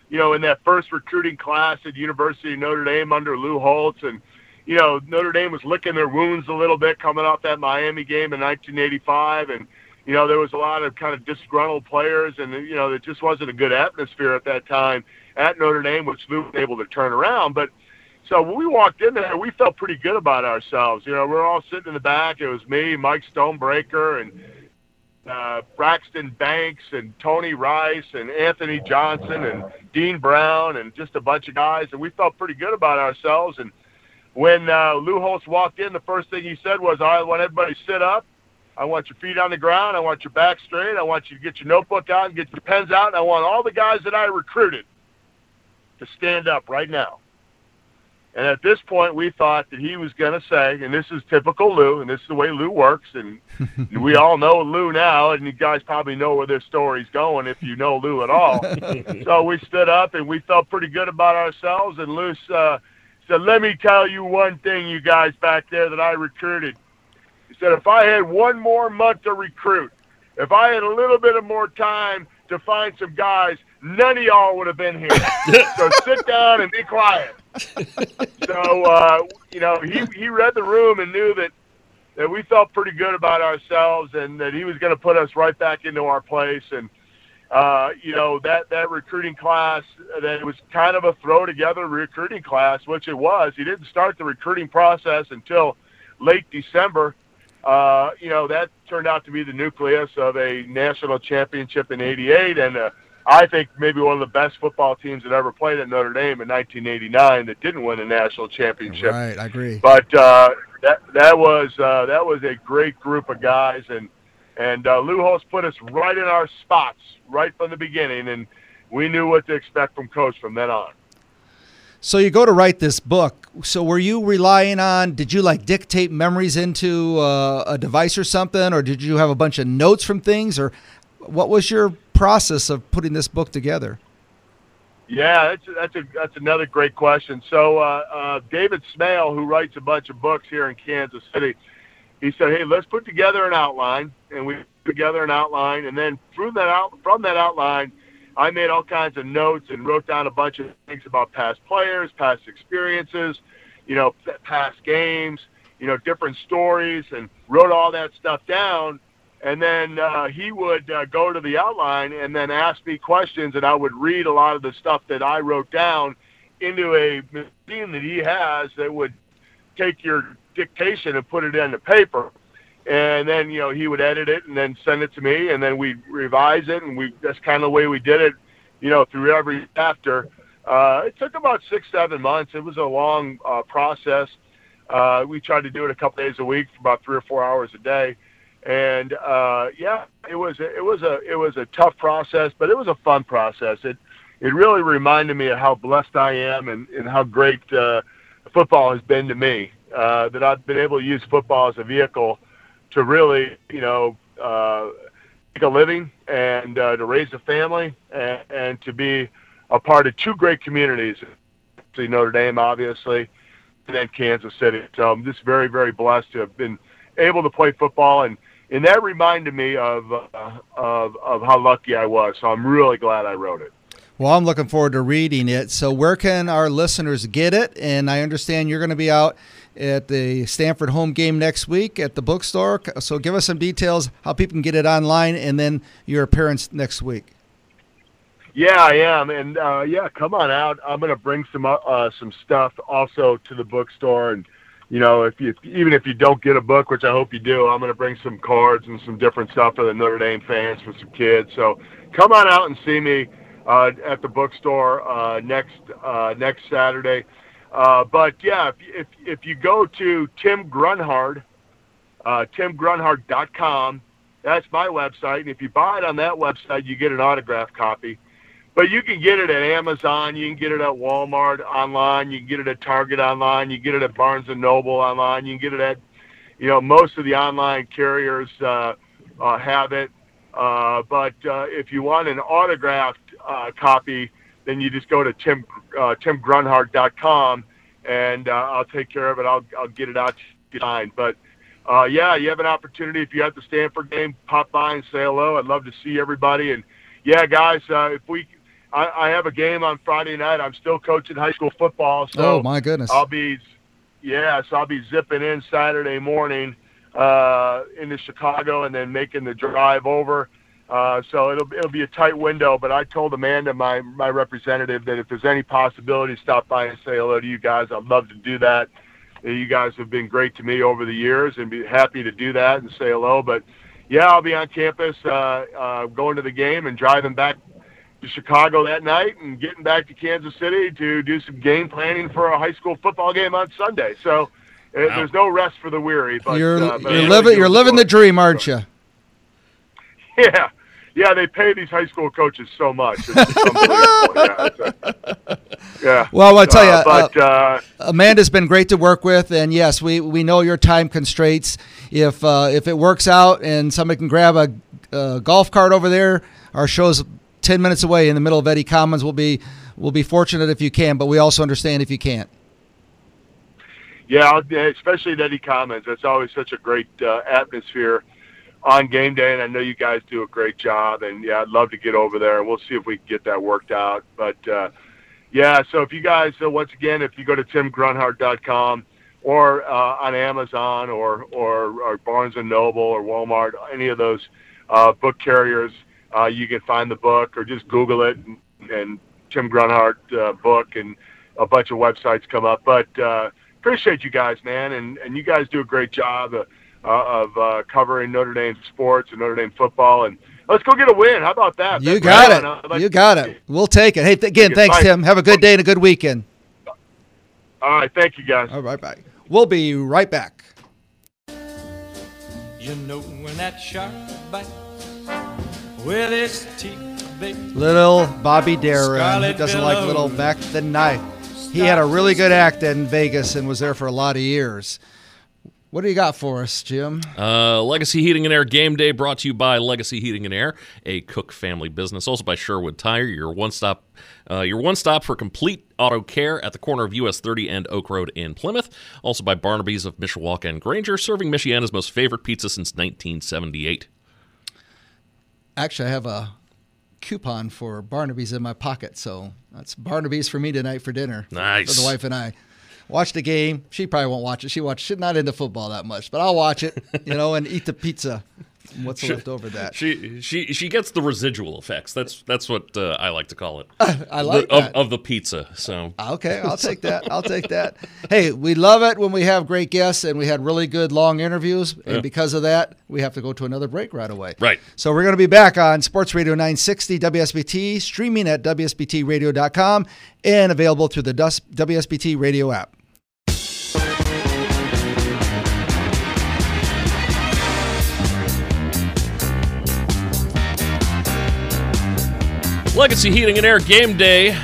you know in that first recruiting class at University of Notre Dame under Lou Holtz and you know Notre Dame was licking their wounds a little bit coming off that Miami game in 1985 and you know there was a lot of kind of disgruntled players and you know it just wasn't a good atmosphere at that time at Notre Dame which Lou was able to turn around but so when we walked in there, we felt pretty good about ourselves. You know, we're all sitting in the back. It was me, Mike Stonebreaker, and uh, Braxton Banks, and Tony Rice, and Anthony Johnson, and Dean Brown, and just a bunch of guys. And we felt pretty good about ourselves. And when uh, Lou Holtz walked in, the first thing he said was, "I want everybody to sit up. I want your feet on the ground. I want your back straight. I want you to get your notebook out and get your pens out. And I want all the guys that I recruited to stand up right now." And at this point, we thought that he was going to say, and this is typical Lou, and this is the way Lou works, and *laughs* we all know Lou now, and you guys probably know where this story's going if you know Lou at all. *laughs* so we stood up, and we felt pretty good about ourselves, and Lou uh, said, let me tell you one thing, you guys back there that I recruited. He said, if I had one more month to recruit, if I had a little bit of more time to find some guys, none of y'all would have been here. *laughs* so sit down and be quiet. so uh, you know, he he read the room and knew that that we felt pretty good about ourselves and that he was going to put us right back into our place. And uh, you know that that recruiting class that it was kind of a throw together recruiting class, which it was. He didn't start the recruiting process until late December. Uh, you know that turned out to be the nucleus of a national championship in '88, and uh, I think maybe one of the best football teams that ever played at Notre Dame in 1989 that didn't win a national championship. Right, I agree. But uh, that that was uh, that was a great group of guys, and and uh, Lou Holtz put us right in our spots right from the beginning, and we knew what to expect from Coach from then on. So you go to write this book. So were you relying on? Did you like dictate memories into uh, a device or something, or did you have a bunch of notes from things, or what was your process of putting this book together? Yeah, that's that's a that's another great question. So uh, uh, David Smale, who writes a bunch of books here in Kansas City, he said, "Hey, let's put together an outline," and we put together an outline, and then from that out from that outline, I made all kinds of notes and wrote down a bunch of things about past players, past experiences, you know, past games, you know, different stories, and wrote all that stuff down. And then uh, he would uh, go to the outline and then ask me questions, and I would read a lot of the stuff that I wrote down into a machine that he has that would take your dictation and put it into paper. And then, you know, he would edit it and then send it to me, and then we revise it, and we that's kind of the way we did it, you know, through every chapter. Uh, it took about six, seven months. It was a long uh, process. Uh, we tried to do it a couple days a week for about three or four hours a day, and uh, yeah, it was a, it was a it was a tough process, but it was a fun process. It it really reminded me of how blessed I am and, and how great uh, football has been to me uh, that I've been able to use football as a vehicle to really, you know, uh, make a living and uh, to raise a family and, and to be a part of two great communities, Notre Dame, obviously, and then Kansas City. So I'm just very, very blessed to have been able to play football, and and that reminded me of uh, of of how lucky I was. So I'm really glad I wrote it. Well, I'm looking forward to reading it. So, where can our listeners get it? And I understand you're going to be out at the Stanford home game next week at the bookstore. So, give us some details how people can get it online, and then your appearance next week. Yeah, I am, and uh, yeah, come on out. I'm going to bring some uh, some stuff also to the bookstore, and you know, if you even if you don't get a book, which I hope you do, I'm going to bring some cards and some different stuff for the Notre Dame fans for some kids. So come on out and see me uh, at the bookstore uh, next uh, next Saturday. Uh, but yeah, if, if if you go to Tim Grunhard, uh, timgrunhard.com, that's my website, and if you buy it on that website, you get an autograph copy. But you can get it at Amazon, you can get it at Walmart online, you can get it at Target online, you can get it at Barnes and Noble online, you can get it at, you know, most of the online carriers uh, uh, have it. Uh, but uh, if you want an autographed uh, copy, then you just go to tim uh, timgrunhard.com and uh, I'll take care of it. I'll I'll get it out to you. But uh, yeah, you have an opportunity if you're at the Stanford game, pop by and say hello. I'd love to see everybody. And yeah, guys, uh, if we I, I have a game on Friday night. I'm still coaching high school football, so oh my goodness, I'll be yeah, so I'll be zipping in Saturday morning uh, into Chicago and then making the drive over. Uh, so it'll it'll be a tight window, but I told Amanda, my my representative, that if there's any possibility, stop by and say hello to you guys. I'd love to do that. You guys have been great to me over the years, and be happy to do that and say hello. But yeah, I'll be on campus, uh, uh, going to the game and driving back to Chicago that night and getting back to Kansas City to do some game planning for a high school football game on Sunday. So uh, wow. there's no rest for the weary. But you're, uh, but you're living you're living the dream, aren't you? *laughs* Yeah, yeah. They pay these high school coaches so much. *laughs* Yeah. Well, I'll tell you, uh, but uh, Amanda's been great to work with, and yes, we, we know your time constraints. If uh, if it works out and somebody can grab a, a golf cart over there, our show's ten minutes away in the middle of Eddy Commons. We'll be we'll be fortunate if you can, but we also understand if you can't. Yeah, especially at Eddy Commons. That's always such a great uh, atmosphere on game day, and I know you guys do a great job. And yeah, I'd love to get over there, we'll see if we can get that worked out. But uh, yeah, so if you guys, uh, once again, if you go to timgrunhard.com or uh, on Amazon or, or or Barnes and Noble or Walmart, any of those uh, book carriers, uh, you can find the book or just Google it and, and Tim Grunhard uh, book and a bunch of websites come up. But uh, appreciate you guys, man, and and you guys do a great job of, uh, of uh, covering Notre Dame sports and Notre Dame football. And let's go get a win. How about that? You That's got right it. like You got it. We'll take it. Hey, th- again, thanks, Bye. Tim. Have a good day and a good weekend. All right, thank you guys. All right, bye. We'll be right back. You know when that shark bites with its teeth. Little Bobby Darin, who doesn't like little back the knife. He had a really good act in Vegas and was there for a lot of years. What do you got for us, Jim? Uh, Legacy Heating and Air Game Day brought to you by Legacy Heating and Air, a Cook family business. Also by Sherwood Tire, your one stop, uh, your one stop for complete auto care at the corner of US 30 and Oak Road in Plymouth. Also by Barnaby's of Mishawaka and Granger, serving Michiana's most favorite pizza since 1978. Actually, I have a coupon for Barnaby's in my pocket, so that's Barnaby's for me tonight for dinner. Nice. For the wife and I. Watch the game. She probably won't watch it. She watch. She's not into football that much, but I'll watch it. You know, and eat the pizza. What's left over that? She she she gets the residual effects. That's that's what uh, I like to call it. *laughs* I like The- of, of the pizza. So Okay, I'll take *laughs* that. I'll take that. Hey, we love it when we have great guests and we had really good long interviews. And because of that, we have to go to another break right away. Right. So we're going to be back on Sports Radio 960 WSBT, streaming at WSBTradio.com and available through the WSBT radio app. Legacy Heating and Air Game Day.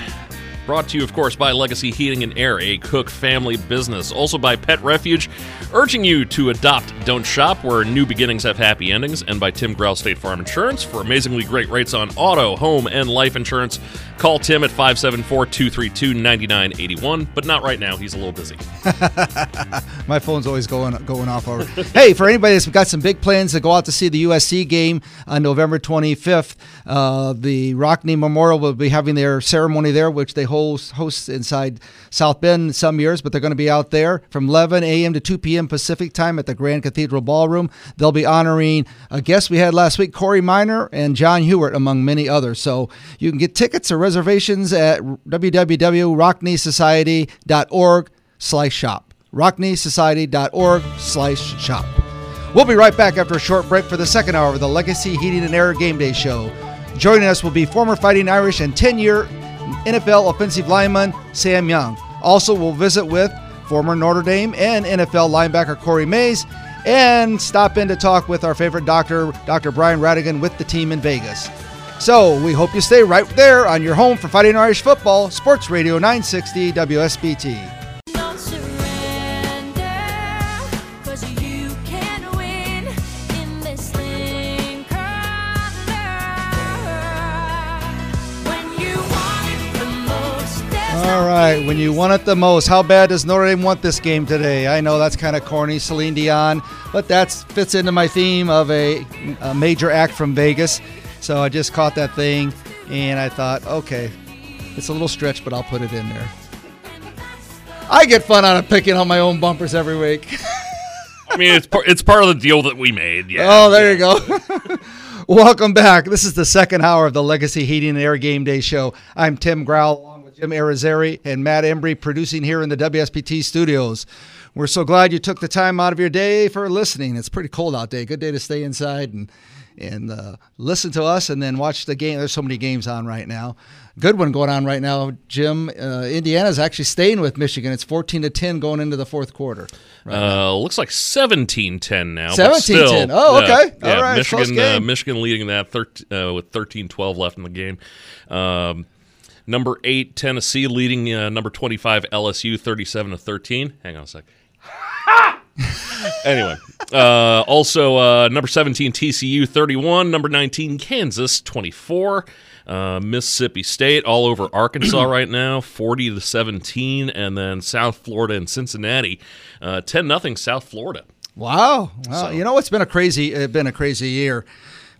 Brought to you, of course, by Legacy Heating and Air, a Cook family business. Also by Pet Refuge, urging you to adopt, don't shop, where new beginnings have happy endings. And by Tim Growl State Farm Insurance for amazingly great rates on auto, home, and life insurance. Call Tim at 574 232 9981, but not right now. He's a little busy. *laughs* My phone's always going going off over. hey, for anybody that's got some big plans to go out to see the USC game on November 25th, uh, the Rockne Memorial will be having their ceremony there, which they host host inside South Bend some years, but they're going to be out there from 11 a.m. to 2 p.m. Pacific time at the Grand Cathedral Ballroom. They'll be honoring a guest we had last week, Corey Miner and John Hewitt, among many others. So you can get tickets or reservations at www.rockneysociety.org slash shop. rockneysociety.org slash shop. We'll be right back after a short break for the second hour of the Legacy Heating and Air Game Day Show. Joining us will be former Fighting Irish and 10-year NFL offensive lineman Sam Young. Also, we'll visit with former Notre Dame and NFL linebacker Corey Mays and stop in to talk with our favorite doctor, Dr. Brian Ratigan, with the team in Vegas. So we hope you stay right there on your home for Fighting Irish football, Sports Radio 960 WSBT. All right, when you want it the most, how bad does Notre Dame want this game today? I know that's kind of corny, Celine Dion, but that fits into my theme of a, a major act from Vegas. So I just caught that thing, and I thought, okay, it's a little stretch, but I'll put it in there. I get fun out of picking on my own bumpers every week. I mean, it's par- it's part of the deal that we made. Yeah. Oh, there you go. *laughs* Welcome back. This is the second hour of the Legacy Heating and Air Game Day Show. I'm Tim Growl, Jim Arizari and Matt Embry, producing here in the WSBT studios. We're so glad you took the time out of your day for listening. It's pretty cold out there. Good day to stay inside and and uh, listen to us, and then watch the game. There's so many games on right now. Good one going on right now, Jim. Uh, Indiana's actually staying with Michigan. It's 14 to 10 going into the fourth quarter. Uh, looks like 17-10 now. 17-10. but still, Oh, okay. Yeah, All right, Michigan, uh. Michigan leading that thirt- uh, with 13-12 left in the game. Um, number eight Tennessee leading uh, number twenty-five LSU thirty-seven to thirteen. Hang on a sec. *laughs* anyway, uh, also uh, number 17 TCU 31, number 19 Kansas 24, uh, Mississippi State all over *clears throat* Arkansas right now 40 to 17, and then South Florida and Cincinnati uh, 10 nothing South Florida. Wow. Well, you know it's been a crazy it's been a crazy year.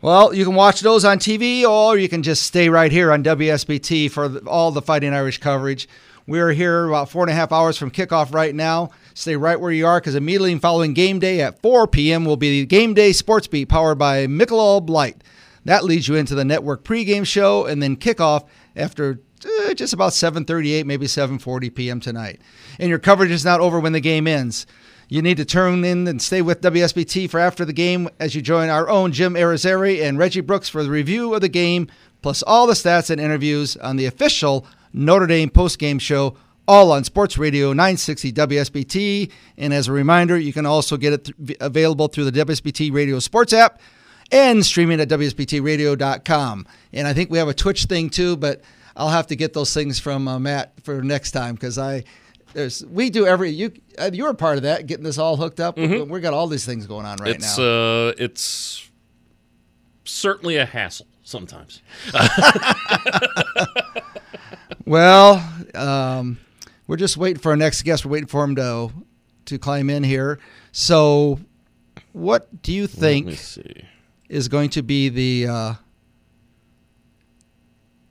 Well, you can watch those on TV or you can just stay right here on WSBT for all the Fighting Irish coverage. We're here about four and a half hours from kickoff right now. Stay right where you are because immediately following game day at 4 p.m. will be the Game Day Sports Beat powered by Michelob Light. That leads you into the network pregame show and then kickoff after uh, just about 7:38, maybe 7:40 p.m. tonight. And your coverage is not over when the game ends. You need to turn in and stay with WSBT for after the game as you join our own Jim Arizari and Reggie Brooks for the review of the game, plus all the stats and interviews on the official Notre Dame postgame show, all on Sports Radio 960 WSBT. And as a reminder, you can also get it th- available through the WSBT Radio Sports app and streaming at WSBTRadio.com. And I think we have a Twitch thing too, but I'll have to get those things from uh, Matt for next time because I. There's, we do every you uh, you're a part of that getting this all hooked up. We, we got all these things going on right it's now. uh, it's certainly a hassle sometimes. *laughs* *laughs* Well, um, we're just waiting for our next guest. We're waiting for him to to climb in here. So, what do you think is going to be the uh,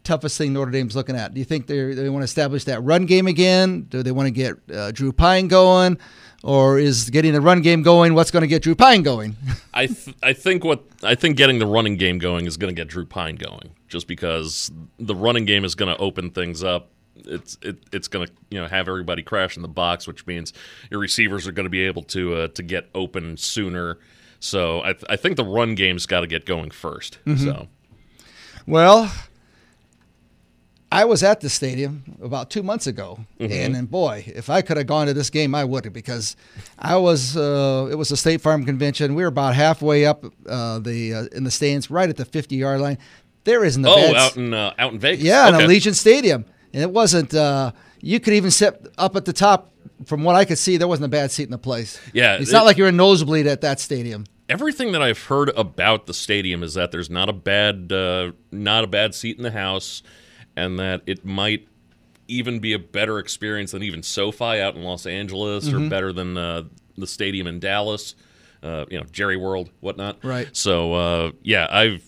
toughest thing Notre Dame's looking at? Do you think they they want to establish that run game again? Do they want to get uh, Drew Pyne going, or is getting the run game going what's going to get Drew Pyne going? *laughs* I th- I think what I think getting the running game going is going to get Drew Pyne going, just because the running game is going to open things up. It's it, it's going to you know have everybody crash in the box, which means your receivers are going to be able to uh, to get open sooner. So I th- I think the run game's got to get going 1st So Well, I was at the stadium about two months ago, Mm-hmm. and, and boy, if I could have gone to this game, I would have because I was. Uh, it was a State Farm convention. We were about halfway up uh, the uh, in the stands, right at the fifty yard line. There isn't a oh out in uh, out in Vegas, yeah, in okay. Allegiant Stadium, and it wasn't. Uh, you could even sit up at the top. From what I could see, there wasn't a bad seat in the place. Yeah, it's it- not like you're a nosebleed at that stadium. everything that I've heard about the stadium is that there's not a bad uh, not a bad seat in the house, and that it might even be a better experience than even SoFi out in Los Angeles, Mm-hmm. or better than uh, the stadium in Dallas, uh, you know, Jerry World, whatnot. Right. So uh, yeah, I've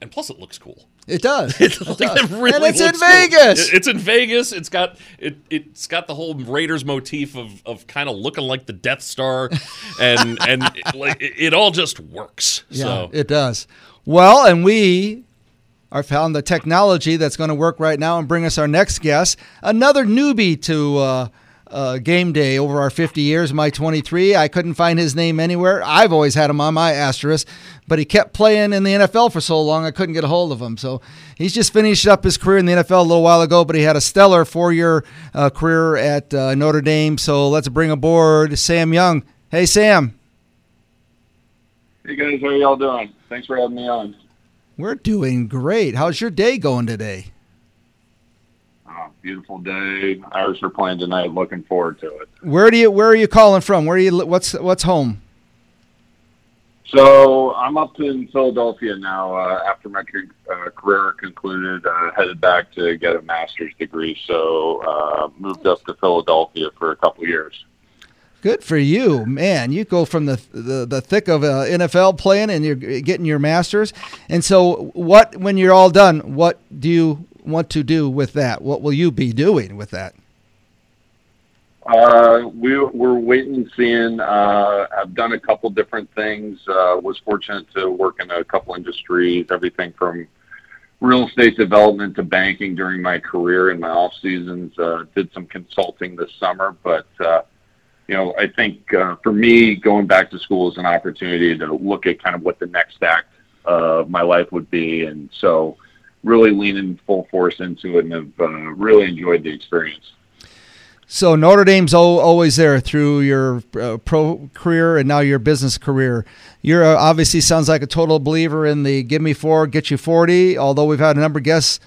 and plus it looks cool. It does. *laughs* It Like, does. it really and it's in cool. Vegas. It- It's in Vegas. It's got it. It's got the whole Raiders motif of, of kind of looking like the Death Star, *laughs* and and it, like it, it all just works. Yeah, so it does. Well, and we are found the technology that's going to work right now and bring us our next guest, another newbie to uh, uh, game day over our 50 years, my 23. I couldn't find his name anywhere. I've always had him on my asterisk, but he kept playing in the NFL for so long I couldn't get a hold of him. So he's just finished up his career in the NFL a little while ago, but he had a stellar four-year uh, career at uh, Notre Dame. So let's bring aboard Sam Young. Hey, Sam. Hey guys, how y'all doing? Thanks for having me on. We're doing great. How's your day going today? Oh, beautiful day. Irish are playing tonight. Looking forward to it. Where do you where are you calling from? Where are you what's what's home? So I'm up in Philadelphia now. Uh, after my uh, career concluded, uh, headed back to get a master's degree. So uh, moved up to Philadelphia for a couple years. Good for you, man. You go from the the, the thick of uh, NFL playing and you're getting your masters. And so what when you're all done, what do you want to do with that? What will you be doing with that? Uh, we, we're waiting and seeing. Uh, I've done a couple different things. Uh, was fortunate to work in a couple industries, everything from real estate development to banking during my career in my off seasons. Uh, did some consulting this summer, but uh, you know, I think uh, for me, going back to school is an opportunity to look at kind of what the next act of my life would be, and so really leaning full force into it, and have uh, really enjoyed the experience. So Notre Dame's always there through your uh, pro career and now your business career. You're uh, obviously sounds like a total believer in the "Give me four, get you 40. Although we've had a number of guests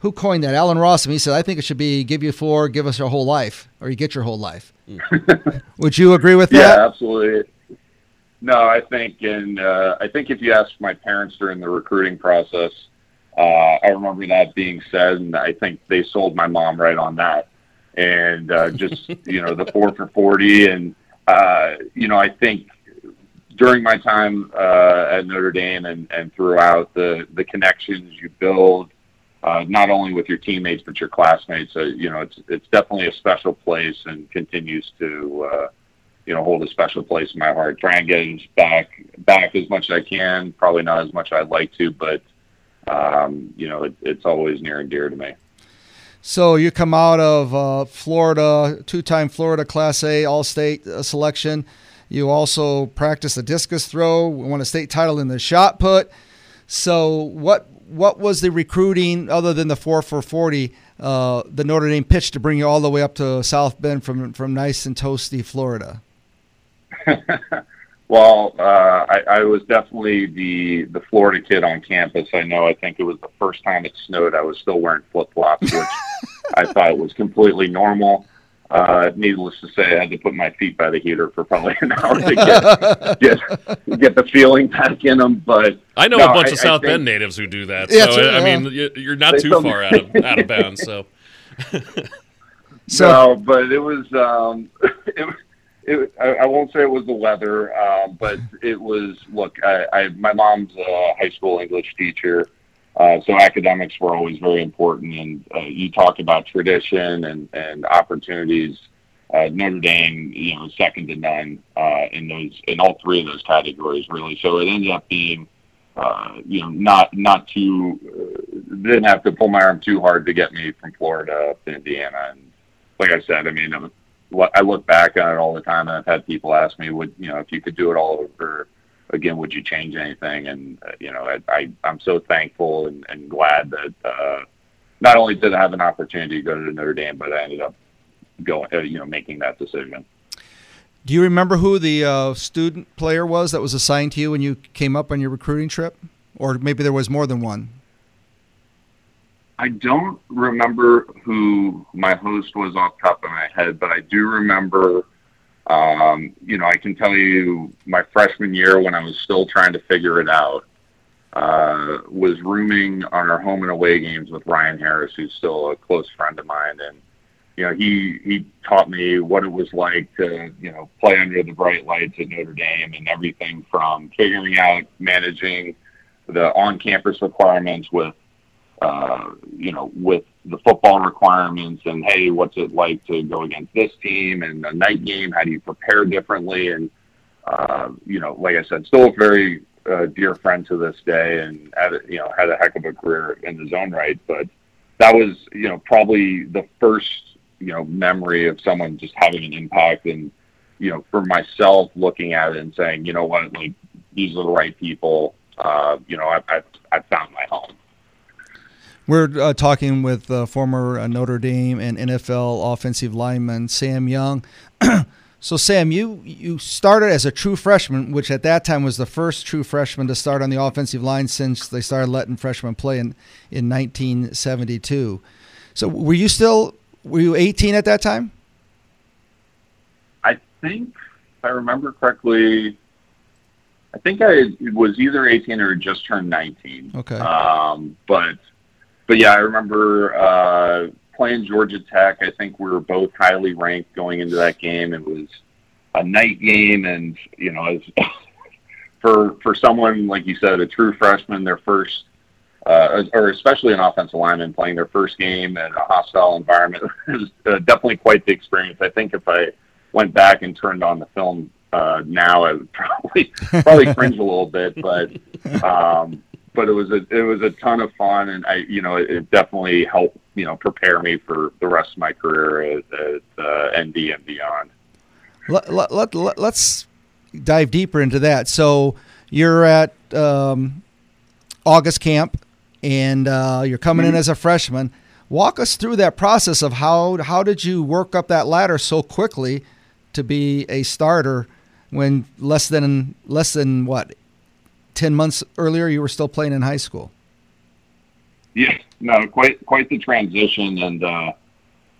who coined that. Allen Rossum. He said, "I think it should be give you four, give us your whole life, or you get your whole life." *laughs* Would you agree with that? Yeah, absolutely. No, I think, and uh, I think if you ask my parents during the recruiting process, uh, I remember that being said, and I think they sold my mom right on that. And uh, just *laughs* you know, the four for forty, and uh, you know, I think during my time uh, at Notre Dame and, and throughout the the connections you build, uh, not only with your teammates but your classmates, uh, you know, it's it's definitely a special place and continues to. Uh, you know, hold a special place in my heart. Try and get back back as much as I can. Probably not as much as I'd like to, but um, you know, it, it's always near and dear to me. So you come out of uh, Florida, two-time Florida Class A All-State uh, selection. You also practice the discus throw, won a state title in the shot put. So what what was the recruiting other than the four for forty? Uh, the Notre Dame pitch to bring you all the way up to South Bend from from nice and toasty Florida. *laughs* Well, uh, I, I was definitely the the Florida kid on campus. I know. I think it was the first time it snowed. I was still wearing flip flops, which *laughs* I thought was completely normal. Uh, needless to say, I had to put my feet by the heater for probably an *laughs* hour to get get, get the feeling back in them. But I know no, a bunch I- of South think- Bend natives who do that. Yeah, so true, I mean, you- you're not too far out of out of bounds. So *laughs* So no, but it was. Um, *laughs* it, was- it, I, I won't say it was the weather, um, but it was. Look, I, I my mom's a high school English teacher, so academics were always very important. And uh, you talked about tradition and and opportunities. Uh, Notre Dame, you know, second to none uh, in those in all three of those categories, really. So it ended up being uh, you know, not not too uh, didn't have to pull my arm too hard to get me from Florida up to Indiana. And like I said, I mean, I'm, I look back on it all the time, and I've had people ask me, "Would you know if you could do it all over again? Would you change anything?" And uh, you know, I, I I'm so thankful and, and glad that uh, not only did I have an opportunity to go to Notre Dame, but I ended up going, uh, you know, making that decision. do you remember who the uh, student player was that was assigned to you when you came up on your recruiting trip, or maybe there was more than one? I don't remember who my host was off the top of my head, but I do remember, um, you know, I can tell you my freshman year when I was still trying to figure it out, uh, was rooming on our home and away games with Ryan Harris, who's still a close friend of mine. And, you know, he, he taught me what it was like to, you know, play under the bright lights at Notre Dame and everything from figuring out managing the on-campus requirements with uh, you know, with the football requirements and hey, what's it like to go against this team and a night game? How do you prepare differently? And uh, you know, like I said, still a very uh, dear friend to this day, and had a- you know had a heck of a career in his own right. But that was you know probably the first you know memory of someone just having an impact and you know for myself looking at it and saying you know what like these are the right people. Uh, you know, I, I I found. We're uh, talking with uh, former uh, Notre Dame and NFL offensive lineman Sam Young. *clears throat* so, Sam, you you started as a true freshman, which at that time was the first true freshman to start on the offensive line since they started letting freshmen play in in 1972. So, were you still were you 18 at that time? I think, if I remember correctly, I think I was either 18 or just turned 19. Okay. Um, but, but yeah, I remember uh, playing Georgia Tech. I think we were both highly ranked going into that game. It was a night game, and you know, as *laughs* for for someone like you said, a true freshman, their first. Uh, or especially an offensive lineman playing their first game in a hostile environment *laughs* was uh, definitely quite the experience. I think if I went back and turned on the film uh, now, I would *laughs* probably probably cringe a little bit, but um, but it was a it was a ton of fun, and I you know it, it definitely helped you know prepare me for the rest of my career at, at uh, ND and beyond. Let, let, let, let, us dive deeper into that. So, you're at um, August camp, and uh, you're coming in as a freshman. Walk us through that process of how how did you work up that ladder so quickly to be a starter when less than less than what ten months earlier you were still playing in high school. Yeah, no, quite quite the transition, and uh,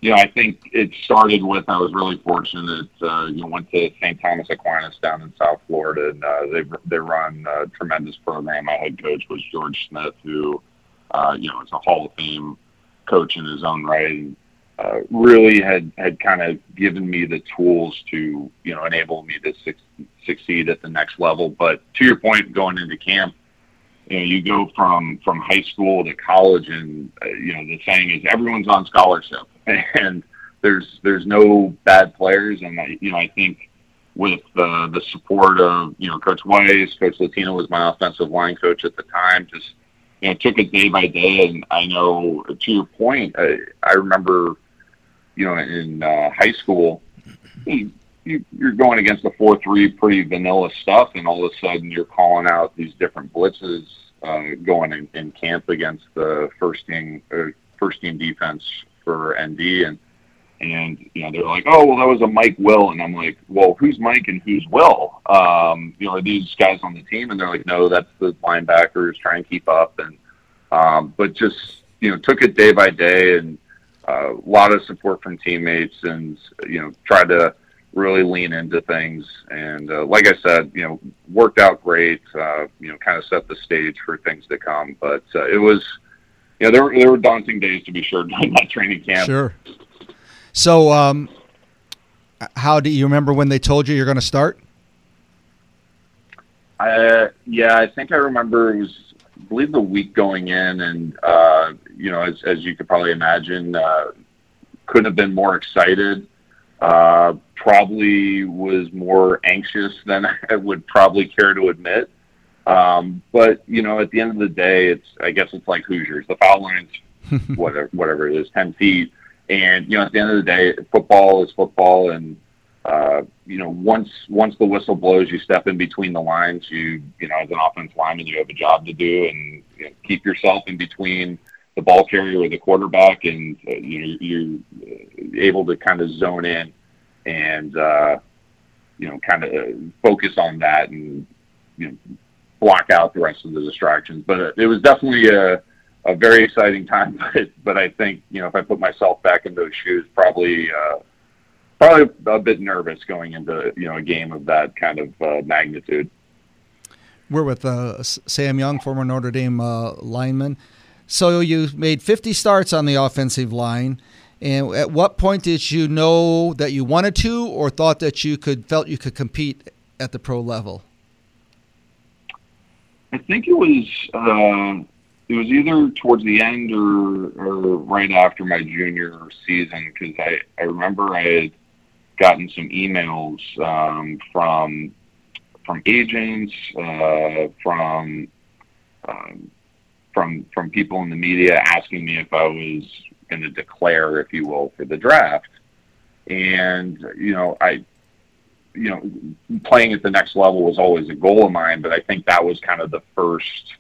you know, I think it started with I was really fortunate. Uh, you know, went to St. Thomas Aquinas down in South Florida, and uh, they they run a tremendous program. My head coach was George Smith, who uh, you know is a Hall of Fame coach in his own right. And, uh, really had had kind of given me the tools to you know enable me to suc succeed at the next level. But to your point, going into camp, you know, you go from from high school to college, and uh, you know the saying is everyone's on scholarship, *laughs* and there's there's no bad players, and I, you know I think with uh, the support of you know Coach Weis, Coach Latina was my offensive line coach at the time. Just you know, took it day by day, and I know to your point, I, I remember, you know, in uh, high school, you, you, you're going against the four three, pretty vanilla stuff, and all of a sudden you're calling out these different blitzes uh, going in, in camp against the first team uh, first team defense for ND, and and you know they're like, oh well, that was a Mike Will, and I'm like, well, who's Mike and who's Will? Um, you know, are these guys on the team? And they're like, no, that's the linebackers. trying to keep up, and um, but just you know took it day by day, and uh, a lot of support from teammates, and you know tried to really lean into things. And uh, like I said, you know, worked out great. Uh, you know, kind of set the stage for things to come. But uh, it was, you know, there were, there were daunting days to be sure *laughs* during that training camp. Sure. So, um, how do you remember when they told you you're going to start? Uh, yeah, I think I remember it was, I believe, the week going in, and uh, you know, as as you could probably imagine, uh, couldn't have been more excited. Uh, probably was more anxious than *laughs* I would probably care to admit. Um, but you know, at the end of the day, it's I guess it's like Hoosiers. The foul line's *laughs* whatever whatever it is, ten feet. And you know, at the end of the day, football is football, and uh, you know, once once the whistle blows, you step in between the lines. You you know, as an offense lineman, you have a job to do, and you know, keep yourself in between the ball carrier or the quarterback, and uh, you know, you're able to kind of zone in and uh, you know, kind of focus on that, and you know, block out the rest of the distractions. But it was definitely a a very exciting time, *laughs* but but I think you know if I put myself back in those shoes, probably uh, probably a bit nervous going into you know a game of that kind of uh, magnitude. We're with uh, Sam Young, former Notre Dame uh, lineman. So you made 50 starts on the offensive line, and at what point did you know that you wanted to, or thought that you could felt you could compete at the pro level? I think it was. Uh, it was either towards the end or, or right after my junior season because I, I remember I had gotten some emails um, from from agents, uh, from um, from from people in the media asking me if I was going to declare, if you will, for the draft. And you know, I you know, playing at the next level was always a goal of mine, but I think that was kind of the first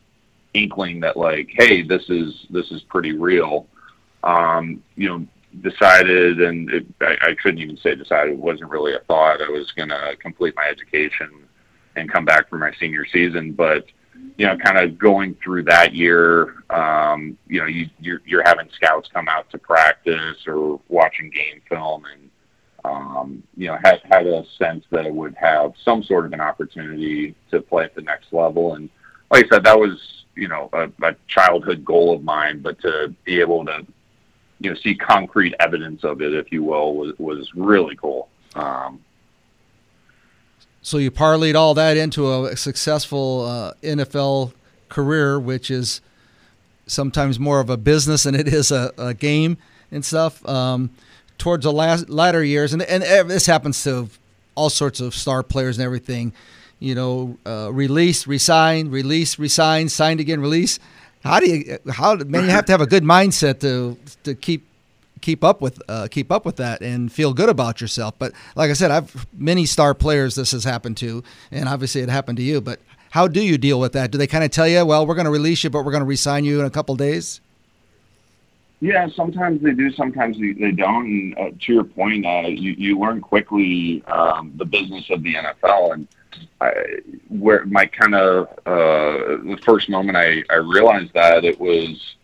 inkling that like, hey, this is this is pretty real. Um, you know, decided, and it, I, I couldn't even say decided. It wasn't really a thought. I was going to complete my education and come back for my senior season, but you know, kind of going through that year, um, you know, you, you're, you're having scouts come out to practice or watching game film and, um, you know, had, had a sense that I would have some sort of an opportunity to play at the next level. And like I said, that was, you know, a, a childhood goal of mine, but to be able to, you know, see concrete evidence of it, if you will, was, was really cool. Um, So you parlayed all that into a successful uh, NFL career, which is sometimes more of a business than it is a, a game and stuff. Um, towards the last latter years, and and this happens to all sorts of star players and everything. You know, uh, release, resign, release, resign, signed again, release. How do you? How man? You have to have a good mindset to to keep keep up with uh, keep up with that and feel good about yourself. But like I said, I've many star players this has happened to, and obviously it happened to you. But how do you deal with that? Do they kind of tell you, well, we're going to release you, but we're going to resign you in a couple days? Yeah, sometimes they do, sometimes they, don't. And uh, to your point, uh, you, you learn quickly um, the business of the NFL. And I, where my kind of uh, the first moment I, I realized that it was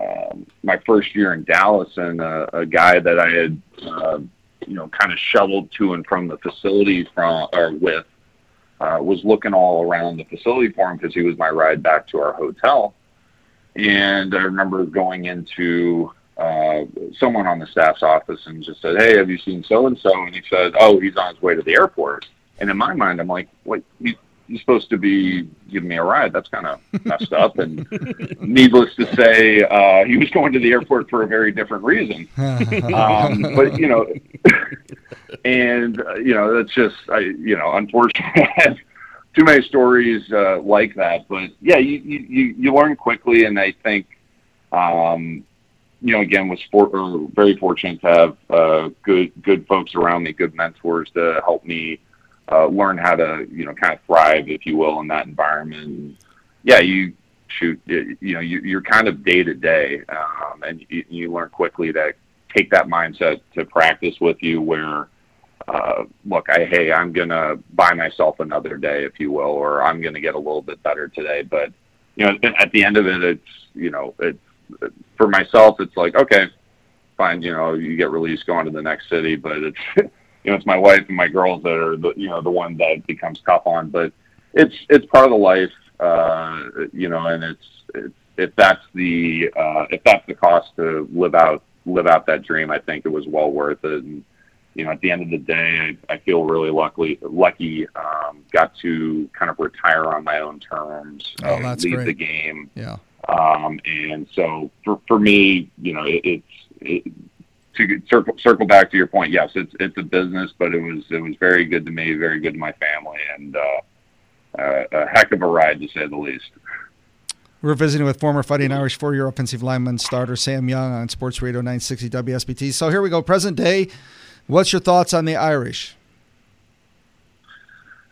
um, my first year in Dallas, and uh, a guy that I had, uh, you know, kind of shoveled to and from the facility from or with uh, was looking all around the facility for him because he was my ride back to our hotel. And I remember going into uh, someone on the staff's office and just said, "Hey, have you seen so and so?" And he said, "Oh, he's on his way to the airport." And in my mind, I'm like, "Wait, he's supposed to be giving me a ride? That's kind of messed up." And needless to say, uh, he was going to the airport for a very different reason. *laughs* um, but you know, *laughs* and uh, you know that's just I you know *laughs* have too many stories uh, like that. But yeah, you, you you learn quickly, and I think um, you know again with sport, we're very fortunate to have uh, good good folks around me, good mentors to help me uh, learn how to you know kind of thrive, if you will, in that environment. Yeah, you shoot you know you, you're kind of day to day, um, and you, you learn quickly to take that mindset to practice with you where uh, look, I hey, I'm gonna buy myself another day, if you will, or I'm gonna get a little bit better today. But you know, at the end of it, it's you know, it's for myself, it's like okay, fine, you know, you get released, go on to the next city, but it's *laughs* you know, it's my wife and my girls that are the you know the one that becomes tough on, but it's it's part of the life, uh, you know, and it's, it's if that's the uh, if that's the cost to live out live out that dream, I think it was well worth it. And you know, at the end of the day, I, I feel really lucky. Lucky, um, got to kind of retire on my own terms, Oh, and that's leave great. the game. Yeah. Um, and so for for me, you know, it, it's it, to circle circle back to your point. Yes, it's it's a business, but it was it was very good to me, very good to my family, and uh, uh, a heck of a ride to say the least. We're visiting with former Fighting Irish four-year offensive lineman starter Sam Young on Sports Radio 960 WSBT. So here we go, present day. What's your thoughts on the Irish?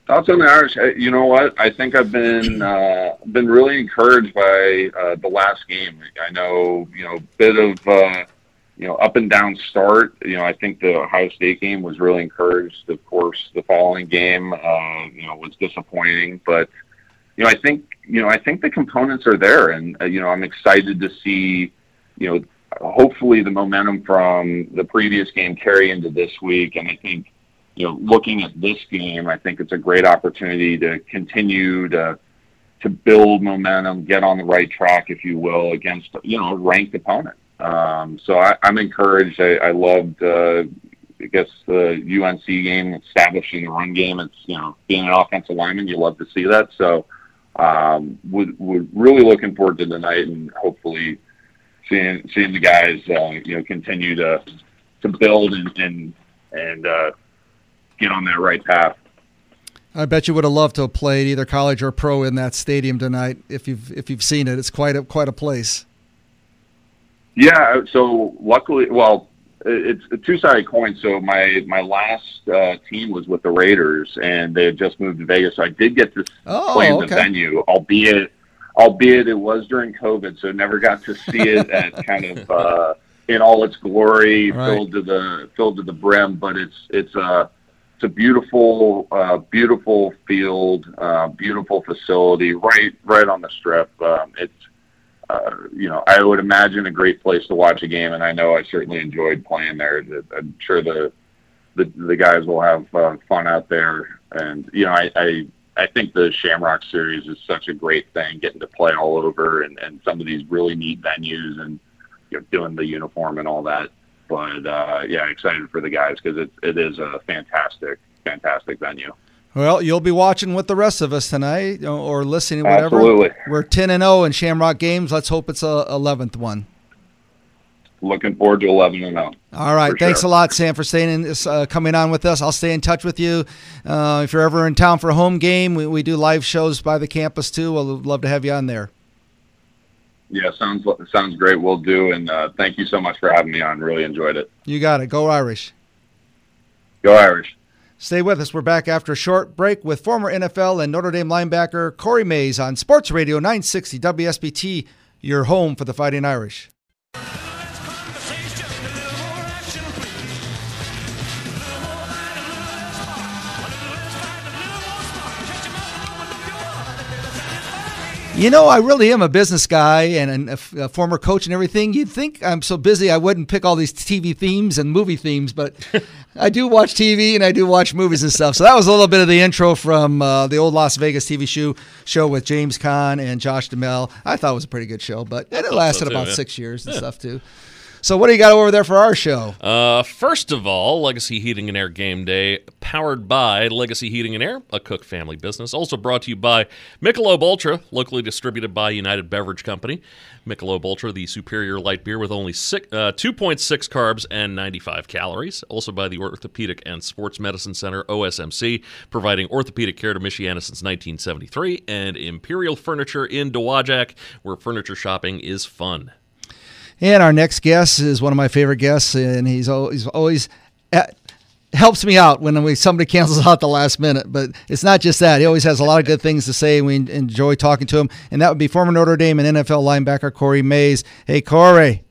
Thoughts on the Irish? You know what? I think I've been uh, been really encouraged by uh, the last game. I know you know bit of uh, you know up and down start. You know I think the Ohio State game was really encouraged. Of course, the following game uh, you know was disappointing, but you know I think you know I think the components are there, and uh, you know I'm excited to see you know hopefully the momentum from the previous game carry into this week, and I think you know, looking at this game, I think it's a great opportunity to continue to to build momentum, get on the right track, if you will, against you know a ranked opponent. Um, so I, I'm encouraged. I, I loved, uh, I guess, the UNC game, establishing the run game. It's you know being an offensive lineman, you love to see that. So um, we're, we're really looking forward to tonight, and hopefully seeing seeing the guys uh, you know continue to to build and and and uh, get on that right path. I bet you would have loved to have played either college or pro in that stadium tonight if you've if you've seen it. It's quite a quite a place. Yeah. So luckily, well, it's a two-sided coin. So my my last uh, team was with the Raiders, and they had just moved to Vegas. So I did get to Oh, play in the venue, albeit albeit it was during COVID, so never got to see it *laughs* at kind of uh, in all its glory, Right. filled to the filled to the brim. But it's it's a it's a beautiful uh, beautiful field, uh, beautiful facility, right right on the strip. Um, it's uh, you know, I would imagine a great place to watch a game, and I know I certainly enjoyed playing there. I'm sure the the, the guys will have uh, fun out there, and you know, I, I I think the Shamrock Series is such a great thing, getting to play all over, and, and some of these really neat venues, and you know, doing the uniform and all that. But uh, yeah, excited for the guys because it it is a fantastic fantastic venue. Well, you'll be watching with the rest of us tonight or- listening, whatever. Absolutely. We're ten and zero in Shamrock games. Let's hope it's a eleventh one. Looking forward to eleven and oh. zero. All right. Thanks sure. a lot, Sam, for staying in, this, uh, coming on with us. I'll stay in touch with you. Uh, if you're ever in town for a home game, we, we do live shows by the campus too. We'll love to have you on there. Yeah, sounds sounds great. We'll do, and uh, thank you so much for having me on. Really enjoyed it. You got it. Go Irish. Go Irish. Stay with us. We're back after a short break with former NFL and Notre Dame linebacker Corey Mays on Sports Radio 960 WSBT, your home for the Fighting Irish. You know, I really am a business guy and an- a, f- a former coach and everything. You'd think I'm so busy I wouldn't pick all these TV themes and movie themes, but *laughs* I do watch TV and I do watch movies and stuff. So that was a little bit of the intro from uh, the old Las Vegas TV show show with James Caan and Josh Duhamel. I thought it was a pretty good show, but it thought so lasted too, about yeah. six years and stuff too. So what do you got over there for our show? Uh, first of all, Legacy Heating and Air Game Day, powered by Legacy Heating and Air, a Cook family business. Also brought to you by Michelob Ultra, locally distributed by United Beverage Company. Michelob Ultra, the superior light beer with only six, uh, 2.6 carbs and 95 calories. Also by the Orthopedic and Sports Medicine Center, OSMC, providing orthopedic care to Michiana since 1973. And Imperial Furniture in Dowagiac, where furniture shopping is fun. And our next guest is one of my favorite guests, and he's always always at, helps me out when we somebody cancels *laughs* out the last minute. But it's not just that; he always has a lot of good things to say. and We enjoy talking to him, and that would be former Notre Dame and NFL linebacker Corey Mays. Hey, Corey.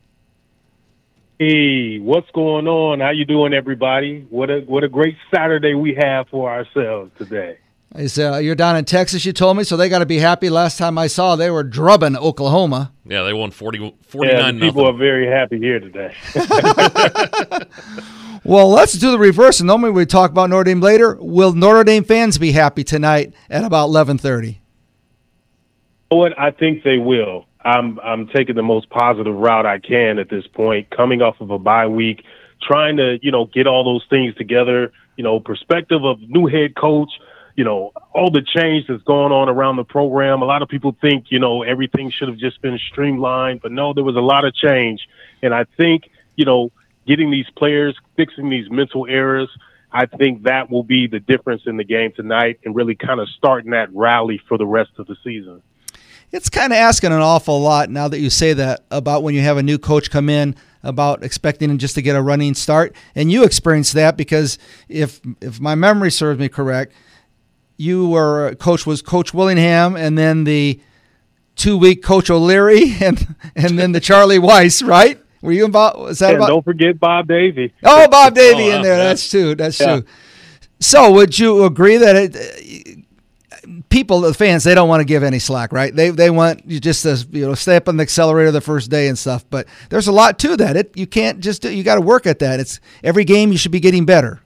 Hey, what's going on? How you doing, everybody? What a what a great Saturday we have for ourselves today. Is, uh, you're down in Texas, you told me, so they got to be happy. Last time I saw, they were drubbing Oklahoma. Yeah, they won 40, Yeah, 49 the people nothing. are very happy here today. *laughs* *laughs* Well, let's do the reverse. And normally we talk about Notre Dame later. Will Notre Dame fans be happy tonight at about 11:30? You know what? I think they will. I'm I'm taking the most positive route I can at this point, coming off of a bye week, trying to you know get all those things together. You know, perspective of new head coach. You know, all the change that's going on around the program. A lot of people think you know everything should have just been streamlined, but no, there was a lot of change, and I think you know getting these players, fixing these mental errors. I think that will be the difference in the game tonight, and really kind of starting that rally for the rest of the season. It's kind of asking an awful lot now that you say that about when you have a new coach come in about expecting him just to get a running start and you experienced that because if if my memory serves me correct you were uh, coach was coach Willingham and then the two week coach O'Leary *laughs* and and then the Charlie Weis right were you involved? was that And about don't forget Bob Davie. Oh, Bob Davie *laughs* Oh, in there. yeah. That's true. That's Yeah. true. So, would you agree that it, people, the fans, they don't want to give any slack, right? They they want you just to you know stay up on the accelerator the first day and stuff. But there's a lot to that. It you can't just do, you got to work at that. It's every game you should be getting better.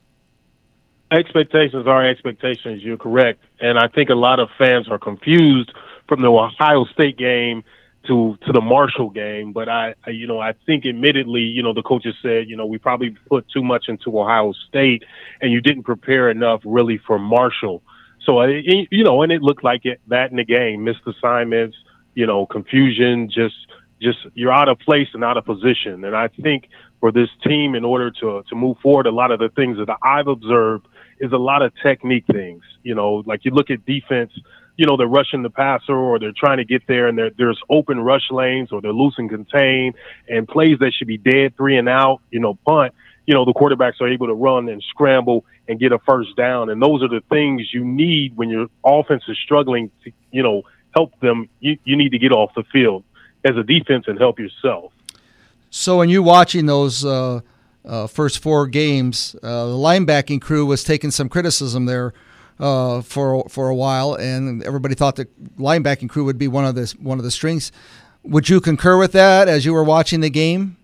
Expectations are expectations. You're correct, and I think a lot of fans are confused from the Ohio State game to to the Marshall game. But I, I, you know, I think admittedly, you know, the coaches said, you know, we probably put too much into Ohio State, and you didn't prepare enough really for Marshall. So, uh, I, you know, and it looked like it that in the game, missed assignments, you know, confusion, just just you're out of place and out of position. And I think for this team, in order to to move forward, a lot of the things that I've observed is a lot of technique things. You know, like you look at defense, you know, they're rushing the passer or they're trying to get there and there's open rush lanes or they're loose and contained and plays that should be dead three and out, you know, punt, you know, the quarterbacks are able to run and scramble and get a first down. And those are the things you need when your offense is struggling to, you know, help them. You, you need to get off the field as a defense and help yourself. So, when you watching those uh, uh, first four games, uh, the linebacking crew was taking some criticism there. Uh, for for a while, and everybody thought the linebacking crew would be one of the one of the strengths. Would you concur with that as you were watching the game?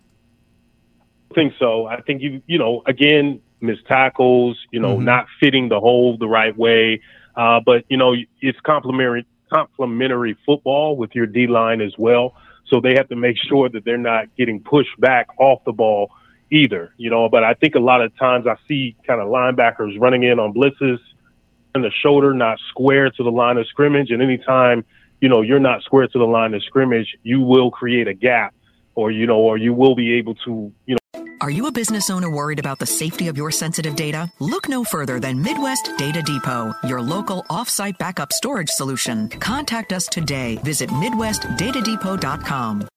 I think so. I think you you know again missed tackles, you know, Mhm. not fitting the hole the right way. Uh, but you know it's complementary complementary football with your D line as well. So they have to make sure that they're not getting pushed back off the ball either. You know, but I think a lot of times I see kind of linebackers running in on blitzes and the shoulder, not square to the line of scrimmage. And anytime you know you're not square to the line of scrimmage, you will create a gap, or you know, or you will be able to you know. Are you a business owner worried about the safety of your sensitive data? Look no further than Midwest Data Depot, your local offsite backup storage solution. Contact us today. Visit MidwestDataDepot.com.